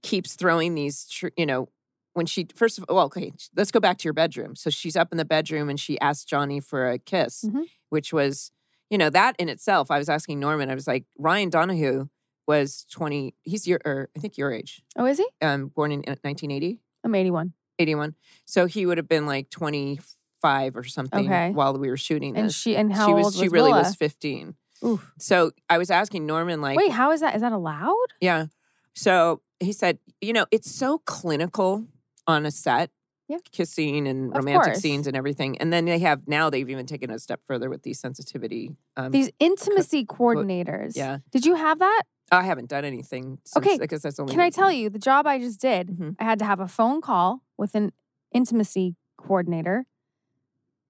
keeps throwing these, tr- you know, when she, first of all, well, okay, let's go back to your bedroom. So she's up in the bedroom and she asked Johnny for a kiss, Mhm. which was, you know, that in itself, I was asking Norman, I was like, Ryan Donowho was 20, he's your, or I think your age, Oh, is he? um, born in 1980. I'm 81, 81. So he would have been like 25 or something Okay. while we were shooting and she and how she old was, was she really Willa? was 15. Oof. So I was asking Norman like Wait, how is that? Is that allowed? yeah. So he said, you know, it's so clinical on a set. Yeah. Kissing and Of romantic course. scenes and everything. And then they have now they've even taken a step further with these sensitivity. Um, These intimacy coordinators. yeah. Did you have that? I haven't done anything since, Okay, because that's only Can I tell you the job I just did? Mhm. I had to have a phone call with an intimacy coordinator.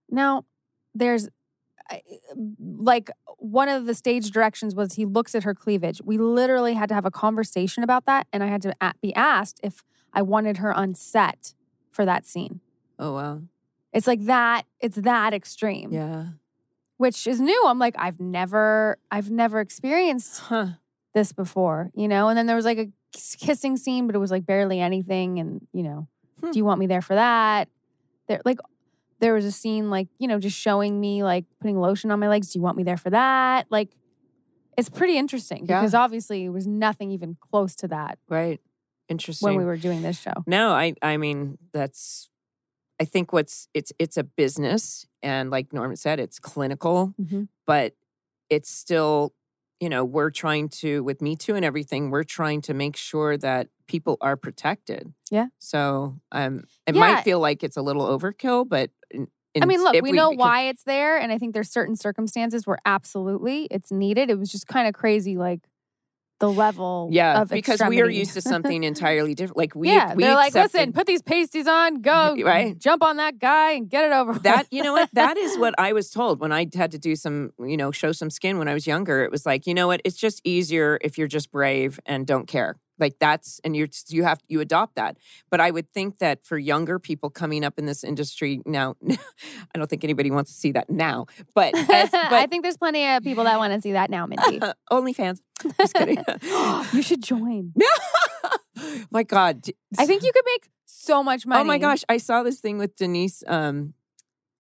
Now, there's like one of the stage directions was he looks at her cleavage. We literally had to have a conversation about that, and I had to be asked if I wanted her on set for that scene. Oh wow. It's like that. It's that extreme, Yeah. which is new. I'm like, I've never, I've never experienced Huh. this before, you know? And then there was like a kissing scene, but it was like barely anything. And, you know, Hmm. do you want me there for that? There, like, there was a scene like, you know, just showing me like putting lotion on my legs. Do you want me there for that? Like, it's pretty interesting Yeah. because obviously it was nothing even close to that Right. Interesting. when we were doing this show. No, I I mean that's I think what's it's it's a business and like Norman said, it's clinical, Mhm. but it's still, you know, we're trying to with Me Too and everything, we're trying to make sure that people are protected. Yeah. So um it Yeah. might feel like it's a little overkill, but in, I mean, look, if we know why it's there. And I think there's certain circumstances where absolutely it's needed. It was just kind of crazy, like the level Yeah, of because we are used to something entirely different. Like we, yeah, we they're like, listen, put these pasties on, go, Right. jump on that guy and get it over. with." that you know what that is what i was told when i had to do some you know show some skin when i was younger it was like you know what it's just easier if you're just brave and don't care like that's and you're you have you adopt that but i would think that for younger people coming up in this industry now i don't think anybody wants to see that now but as, I think there's plenty of people that want to see that now, Mindy. only fans just kidding you should join. my god i think you could make so much money. oh my gosh i saw this thing with denise um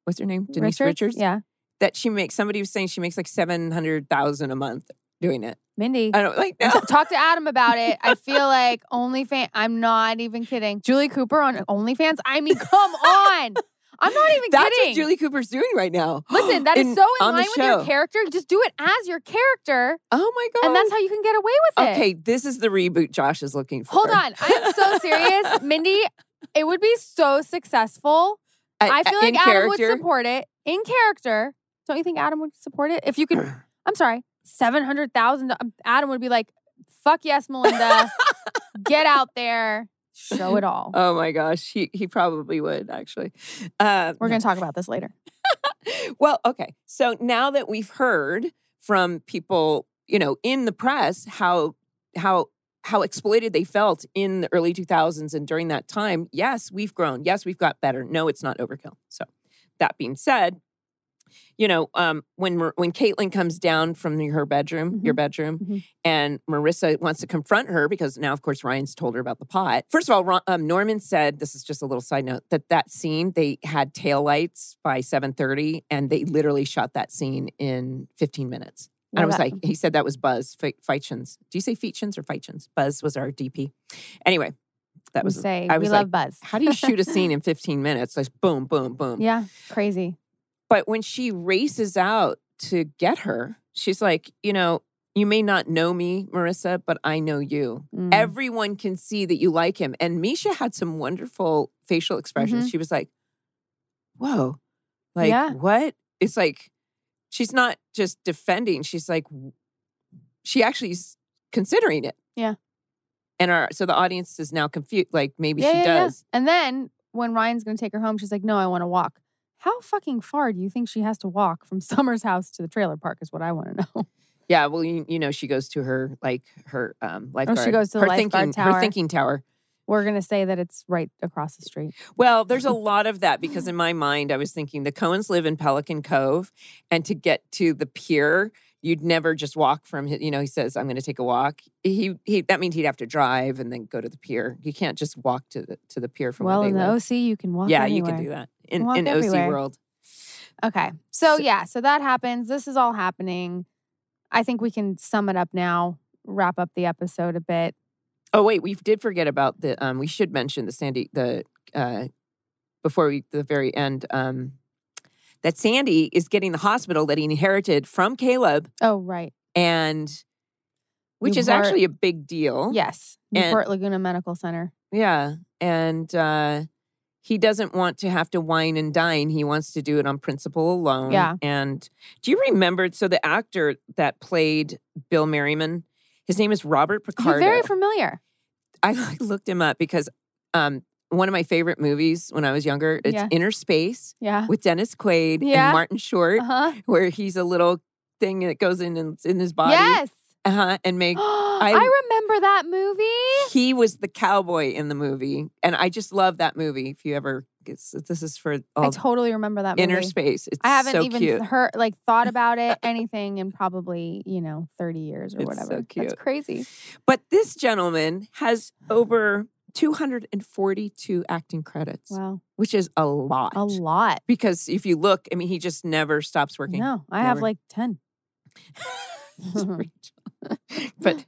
what's her name denise richards, Yeah. that she makes somebody was saying she makes like 700000 a month doing it Mindy. I don't like no. Talk to Adam about it. I feel like OnlyFans. I'm not even kidding. Julie Cooper on OnlyFans. I mean, come on. I'm not even That's kidding. That's what Julie Cooper's doing right now. Listen, that is In- so in line with your character. Just do it as your character, Oh my god! and that's how you can get away with it. Okay, this is the reboot Josh is looking for. Hold on. I am so serious, Mindy. It would be so successful. I feel like Adam character? would support it in character. Don't you think Adam would support it? If you could, I'm sorry, seven hundred thousand. Adam would be like, "Fuck yes, Melinda, get out there, show it all." Oh my gosh, he he probably would actually. Uh, We're gonna talk about this later. well, okay. So now that we've heard from people, you know, in the press how how how exploited they felt in the early 2000s and during that time, yes, we've grown. Yes, we've got better. No, it's not overkill. So that being said, you know, um, when when Caitlin comes down from her bedroom, your bedroom, Mhm. and Marissa wants to confront her because now, of course, Ryan's told her about the pot. First of all, Ron, um, Norman said this is just a little side note that that scene they had taillights by seven thirty, and they literally shot that scene in fifteen minutes. And I was like, he said that was Buzz Fe- Feitshans. Do you say Feitshans or Feitshans? Buzz was our DP. Anyway, that We was say I we was love like, Buzz. how do you shoot a scene in 15 minutes? Like boom, boom, boom. yeah, crazy. But when she races out to get her, she's like, you know, you may not know me, Marissa, but I know you. Mm. Everyone can see that you like him. And Mischa had some wonderful facial expressions. Mhm. She was like, whoa, like, Yeah. what? It's like, she's not just defending. She's like, she actually is considering it. Yeah. And our, so the audience is now confused. Like, maybe Yeah, she yeah. does. And then when Ryan's going to take her home, she's like, "No, I want to walk." How fucking far do you think she has to walk from Summer's house to the trailer park? Is what I want to know. Yeah, well, you, you know, she goes to her like her um lifeguard. Oh, she goes to the her lifeguard thinking, tower. Her thinking tower. We're to say that it's right across the street. Well, there's a lot of that because in my mind, I was thinking the Cohens live in Pelican Cove, and to get to the pier, you'd never just walk from. his- You know, he says, "I'm going to take a walk." He he. That means he'd have to drive and then go to the pier. You can't just walk to the to the pier from well, where in the live. OC, you can walk. yeah, anywhere. you can do that in in everywhere. OC world. Okay. So, So- yeah, so that happens. This is all happening. I think we can sum it up now, wrap up the episode a bit. Oh wait, we did forget about the. Um, we should mention the Sandy the uh, before we the very end. Um, that Sandy is getting the hospital that he inherited from Caleb, Oh, right. and which is actually a big deal. Yes. And- Newport Laguna Medical Center. Yeah. And uh, he doesn't want to have to wine and dine. He wants to do it on principle alone. Yeah. And do you remember? So the actor that played Bill Merriman, his name is Robert You're Picardo. very familiar. I looked him up because um, one of my favorite movies when I was younger, it's Yeah. Innerspace Yeah. with Dennis Quaid Yeah. and Martin Short, Uh huh. where he's a little thing that goes in in, in his body. Yes. Uh-huh, and make I, remember that movie. he was the cowboy in the movie, and I just love that movie. If you ever, it's, this is for I totally remember that movie. Innerspace. It's I haven't so even cute. heard, like, thought about it, anything in probably, you know, 30 years or whatever. It's so cute. That's crazy. But this gentleman has over 242 acting credits, Wow. which is a lot. A lot. Because if you look, I mean, he just never stops working. No, I have like 10. but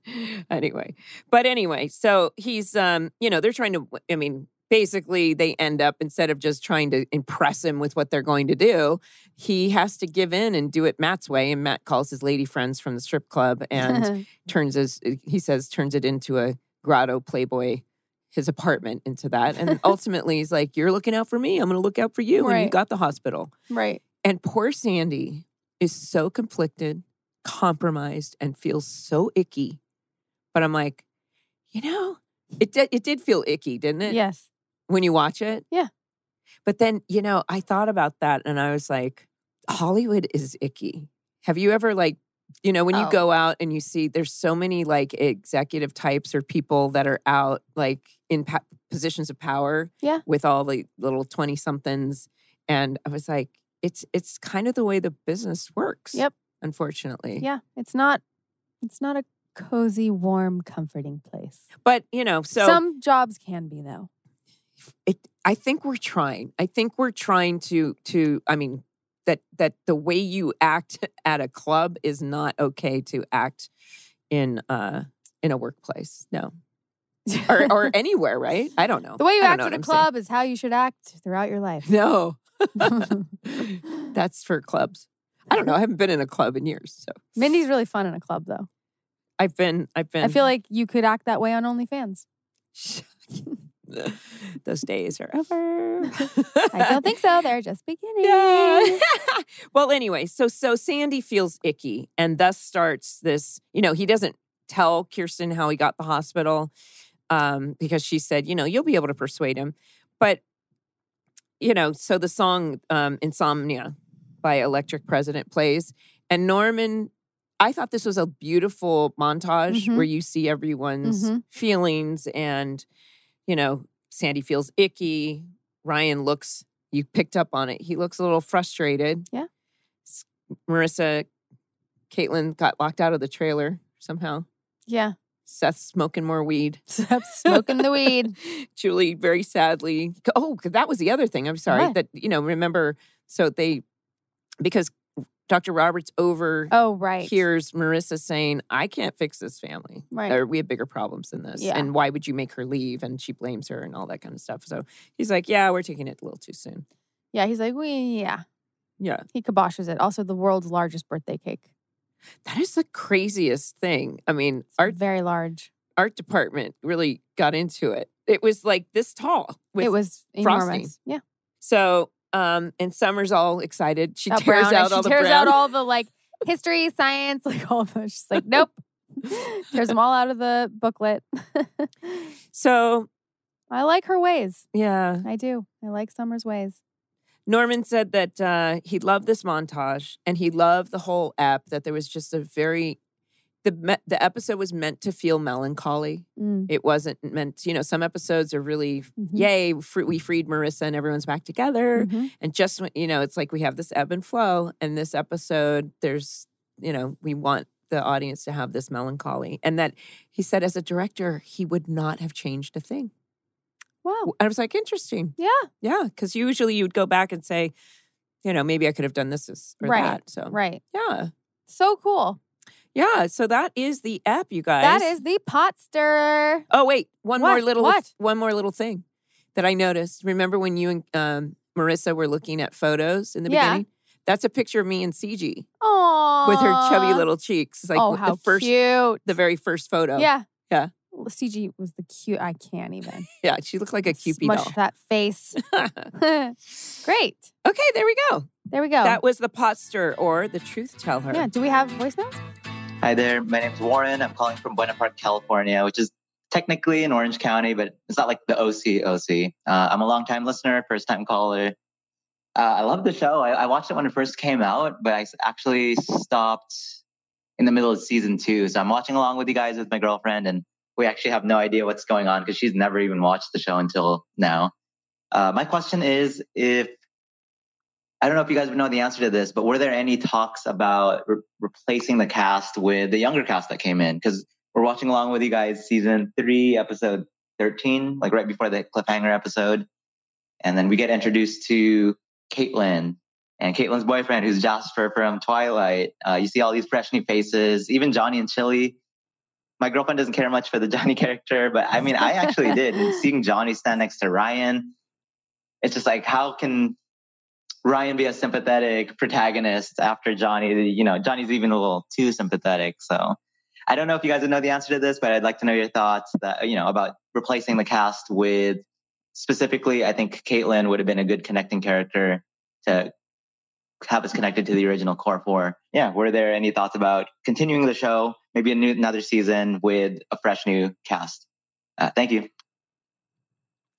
anyway, but anyway, so he's um, you know, they're trying to I mean, basically they end up instead of just trying to impress him with what they're going to do, he has to give in and do it Matt's way and Matt calls his lady friends from the strip club and turns his he says turns it into a grotto playboy his apartment into that and ultimately he's like you're looking out for me i'm going to look out for you and you got the hospital right. and poor Sandy is so conflicted, compromised, and feels so icky. But I'm like, you know, it did, it did feel icky, didn't it? Yes. When you watch it? Yeah. But then, you know, I thought about that and I was like, Hollywood is icky. Have you ever like, you know, when you Oh. go out and you see there's so many like executive types or people that are out like in pa- positions of power Yeah. with all the little 20 somethings and I was like it's it's kind of the way the business works. Yep. Unfortunately. Yeah. It's not, it's not a cozy, warm, comforting place. But, you know, so Some jobs can be, though. it I think we're trying. I think we're trying to to I mean that that the way you act at a club is not okay to act in uh in a workplace. No. Or or anywhere, right? I don't know. The way you act at a I'm saying. club is how you should act throughout your life. No. That's for clubs. I don't know. I haven't been in a club in years. So Mindy's really fun in a club, though. I've been I've been I feel like you could act that way on OnlyFans. those days are over. I don't think so. They're just beginning. Yeah. well, anyway, so so Sandy feels icky, and thus starts this. You know, he doesn't tell Kirsten how he got the hospital um, because she said, you know, you'll be able to persuade him. But you know, so the song um, "Insomnia" by Electric President plays, and Norman. I thought this was a beautiful montage Mhm. where you see everyone's Mhm. feelings and you know, Sandy feels icky. Ryan looks, you picked up on it. He looks a little frustrated. Yeah. Marissa, Caitlin got locked out of the trailer somehow. Yeah. Seth's smoking more weed. Stop smoking the weed. Julie, very sadly. Oh, that was the other thing. I'm sorry. What? That, you know, remember, so they, because Dr. Roberts over Oh, right. hears Marissa saying, I can't fix this family. Right. Or we have bigger problems than this. Yeah. And why would you make her leave? And she blames her and all that kind of stuff. So he's like, Yeah, we're taking it a little too soon. Yeah. He's like, we, yeah. Yeah. He kiboshes it. Also, the world's largest birthday cake. That is the craziest thing. I mean, art Very large. art department really got into it. It was like this tall. It was frosting. enormous. Yeah. so. Um, and Summer's all excited. She About tears brown, out she all the tears brown. out all the like history, science, like all the. She's like, nope. tears them all out of the booklet. so I like her ways. yeah, I do. I like Summer's ways. Norman said that uh, he loved this montage and he loved the whole app. That there was just a very the me- the episode was meant to feel melancholy. Mm, It wasn't meant. You know, some episodes are really mhm, yay, fr- we freed Marissa and everyone's back together. mhm. And just you know, it's like we have this ebb and flow. And this episode, there's, you know, we want the audience to have this melancholy. And that he said as a director, he would not have changed a thing. Wow. I was like, interesting. Yeah. Yeah. Cause usually you'd go back and say, you know, maybe I could have done this or Right, that. So, Right. yeah. So cool. Yeah. So that is the app, you guys. That is the pot stirrer. Oh wait, one more little What? one more little thing that I noticed. Remember when you and um, Marissa were looking at photos in the Yeah. beginning? That's a picture of me and CG Oh. with her chubby little cheeks. It's like oh, the how first cute. the very first photo. Yeah. Yeah. Well, CG was the cute. I can't even. Yeah, she looked like a Cupid Smush doll. that face. Great. okay, there we go. There we go. That was the pot stir or the truth teller. yeah. Do we have voicemails? Hi there. My name's Warren. I'm calling from Buena Park, California, which is technically in Orange County, but it's not like the OC OC. Uh, I'm a longtime listener, first time caller. Uh, I love the show. I, I watched it when it first came out, but I actually stopped in the middle of season two. So I'm watching along with you guys with my girlfriend, and we actually have no idea what's going on because she's never even watched the show until now. Uh, my question is if I don't know if you guys would know the answer to this, but were there any talks about re- replacing the cast with the younger cast that came in? Because we're watching along with you guys season three, episode 13, like right before the cliffhanger episode. And then we get introduced to Caitlin and Caitlin's boyfriend, who's Jasper from Twilight. Uh, you see all these fresh new faces, even Johnny and Chili. My girlfriend doesn't care much for the Johnny character, but I mean, I actually did. And seeing Johnny stand next to Ryan, it's just like, how can Ryan be a sympathetic protagonist after Johnny? You know, Johnny's even a little too sympathetic. So I don't know if you guys would know the answer to this, but I'd like to know your thoughts that, you know, about replacing the cast with specifically, I think Caitlin would have been a good connecting character to have us connected to the original core four. Yeah. Were there any thoughts about continuing the show, maybe a new, another season with a fresh new cast? Uh, thank you.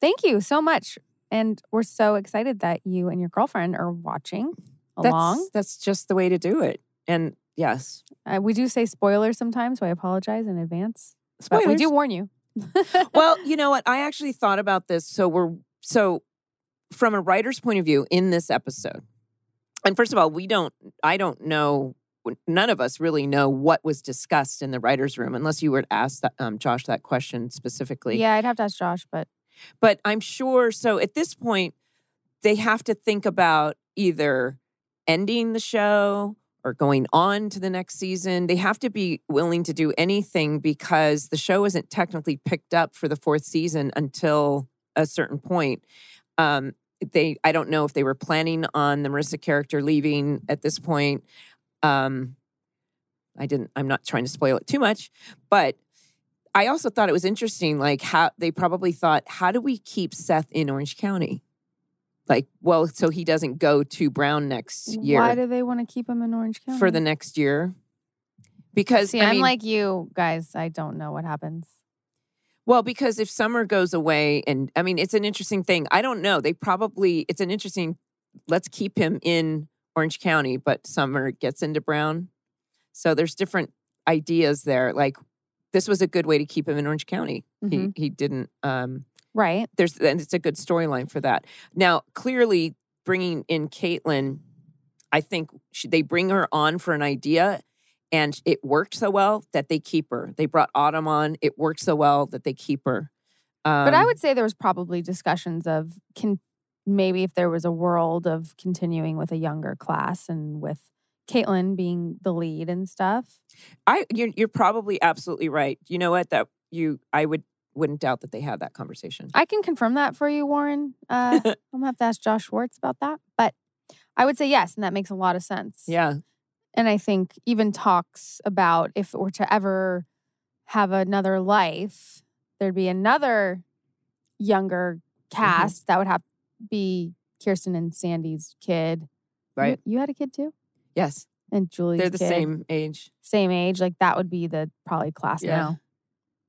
Thank you so much. And we're so excited that you and your girlfriend are watching That's, along. That's just the way to do it. And yes, Uh, we do say spoilers sometimes, so I apologize in advance. But we do warn you. well, you know what? I actually thought about this. So we're so from a writer's point of view in this episode. And first of all, we don't I don't know none of us really know what was discussed in the writers room unless you were to ask that, um, Josh that question specifically. yeah, I'd have to ask Josh, but But I'm sure so at this point they have to think about either ending the show or going on to the next season. They have to be willing to do anything because the show isn't technically picked up for the fourth season until a certain point. Um, they, I don't know if they were planning on the Marissa character leaving at this point. Um, I didn't. I'm not trying to spoil it too much, but I also thought it was interesting, like how they probably thought, how do we keep Seth in Orange County? Like, well, so he doesn't go to Brown next year why do they want to keep him in Orange County? for the next year. Because See, I I'm mean, like you guys. I don't know what happens. Well, because if summer goes away, and I mean, it's an interesting thing. I don't know. They probably it's an interesting. Let's keep him in Orange County, but summer gets into Brown. So there's different ideas there. Like this was a good way to keep him in Orange County. Mhm. He he didn't. um Right. there's and it's a good storyline for that. Now, clearly, bringing in Caitlin, I think she, they bring her on for an idea, and it worked so well that they keep her. They brought Autumn on; it worked so well that they keep her. Um, But I would say there was probably discussions of can maybe if there was a world of continuing with a younger class and with Caitlin being the lead and stuff. I you're, you're probably absolutely right. You know what? That you I would wouldn't doubt that they had that conversation. I can confirm that for you, Warren. Uh, I'm gonna have to ask Josh Schwartz about that, but I would say yes, and that makes a lot of sense. yeah, And I think even talks about if it were to ever have another life, there'd be another younger Mm-hmm. cast that would have be Kirsten and Sandy's kid. Right. You, had a kid too? Yes. And Julie's They're the kid, same age. Same age. Like that would be the probably class Yeah. now.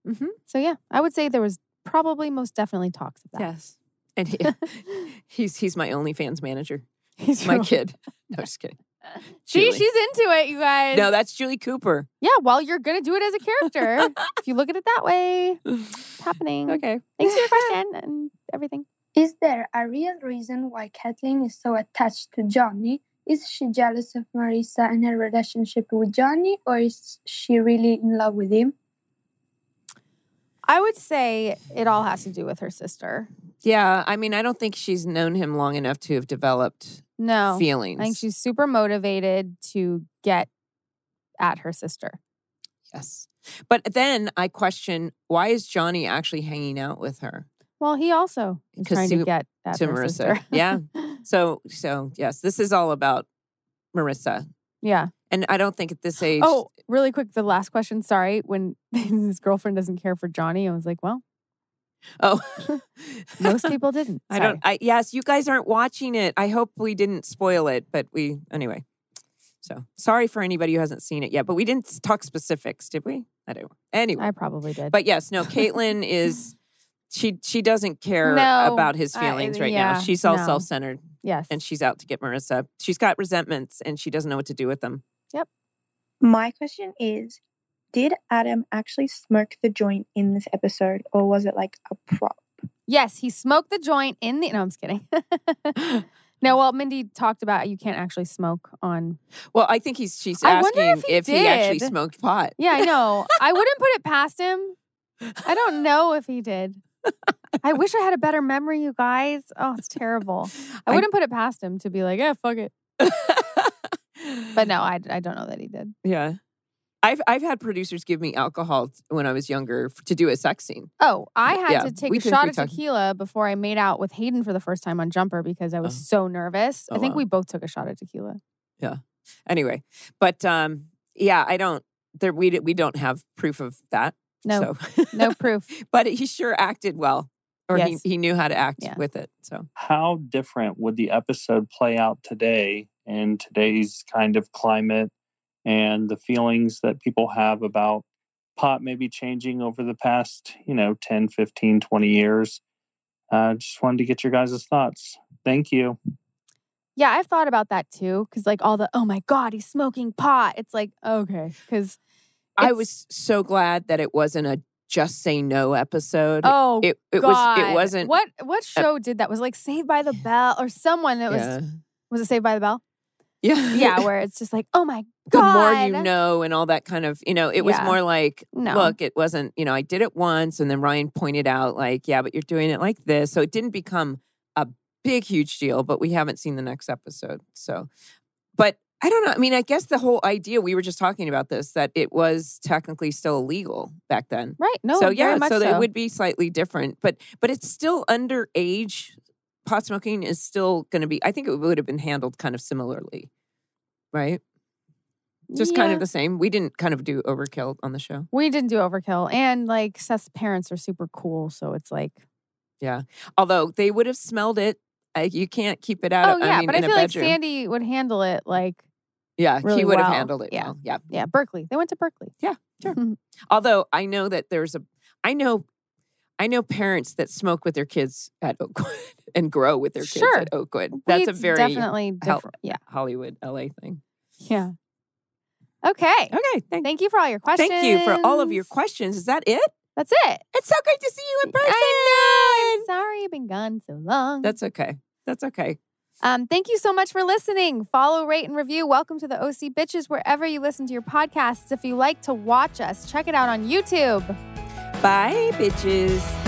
Mm-hmm. So yeah, I would say there was probably most definitely talks of that. Yes. And he, he's he's my OnlyFans manager. He's My kid. No, just kidding. See, Julie. she's into it, you guys. No, that's Julie Cooper. yeah, well, you're gonna do it as a character. if you look at it that way, it's happening. Okay. Thanks for your question and everything. Is there a real reason why Kathleen is so attached to Johnny? Is she jealous of Marissa and her relationship with Johnny, or is she really in love with him? I would say it all has to do with her sister. Yeah, I mean, I don't think she's known him long enough to have developed No. feelings. I think she's super motivated to get at her sister. yes. But then I question why is Johnny actually hanging out with her? Well, he also is trying to- to get at to her Marissa. sister. Yeah. So so yes, this is all about Marissa. yeah. And I don't think at this age Oh, really quick, the last question. Sorry, when his girlfriend doesn't care for Johnny, I was like, well, oh most people didn't. I don't I yes, you guys aren't watching it. I hope we didn't spoil it, but we anyway. So sorry for anybody who hasn't seen it yet, but we didn't talk specifics, did we? I don't anyway. I probably did. But yes, no, Caitlin is she she doesn't care No, about his I- feelings right now. She's all no. self-centered yes. and she's out to get Marissa. She's got resentments and she doesn't know what to do with them. Yep. My question is Did Adam actually smoke the joint in this episode, or was it like a prop? yes, he smoked the joint in the. No, I'm just kidding. no, well, Mindy talked about you can't actually smoke on. Well, I think he's she's I wonder asking if he actually smoked pot. Yeah, I know. I wouldn't put it past him. I don't know if he did. I wish I had a better memory, you guys. Oh, it's terrible. I I- wouldn't put it past him to be like, yeah, fuck it. But no, I, I don't know that he did. Yeah. I've I've had producers give me alcohol when I was younger to do a sex scene. Oh, I had Yeah, to take we a shot of talked- tequila before I made out with Hayden for the first time on Jumper because I was Oh. so nervous. Oh, I think wow. we both took a shot of tequila. Yeah. Anyway, but um yeah, I don't there we we don't have proof of that. No, So. no proof. but he sure acted well or Yes. he, he knew how to act Yeah. with it. So How different would the episode play out today in today's kind of climate and the feelings that people have about pot maybe changing over the past, you know, 10, 15, 20 years? Uh, just wanted to get your guys' thoughts. Thank you. Yeah, I've thought about that too. Cause like all the, oh my God, he's smoking pot. It's like, okay. Cause I was so glad that it wasn't a just say no episode. Oh, it it God. was it wasn't What what show did that? Was like Saved by the Bell or someone that was yeah. was it Saved by the Bell? Yeah. Yeah, where it's just like, oh my God. the more you know and all that kind of you know it was Yeah. more like No. look it wasn't you know i did it once and then ryan pointed out like yeah but you're doing it like this so it didn't become a big huge deal but we haven't seen the next episode so but i don't know i mean i guess the whole idea we were just talking about this that it was technically still illegal back then Right. No, so yeah so, so it would be slightly different but but it's still underage pot smoking is still going to be i think it would have been handled kind of similarly right just kind of the same. We didn't kind of do overkill on the show. We didn't do overkill. And like Seth's parents are super cool. So it's like, Yeah. Although they would have smelled it. Uh, you can't keep it out. oh, yeah. I mean, but I feel like. Sandy would handle it like, yeah, really he would have handled it Yeah. well. Yeah. yeah, Berkeley. They went to Berkeley. Yeah. Sure. Although I know that there's a, I know, I know parents that smoke with their kids at Oakwood and grow with their kids Sure. at Oakwood. That's a very definitely hel- different. Yeah. Hollywood, LA thing. Yeah. Okay. Okay. Thank, Thank you for all your questions. thank you for all of your questions. Is that it? That's it. It's so great to see you in person. I know. I'm sorry I've been gone so long. That's okay. That's okay. Um, thank you so much for listening. Follow, rate, and review. Welcome to the OC Bitches wherever you listen to your podcasts. If you like to watch us, check it out on YouTube. Bye, bitches.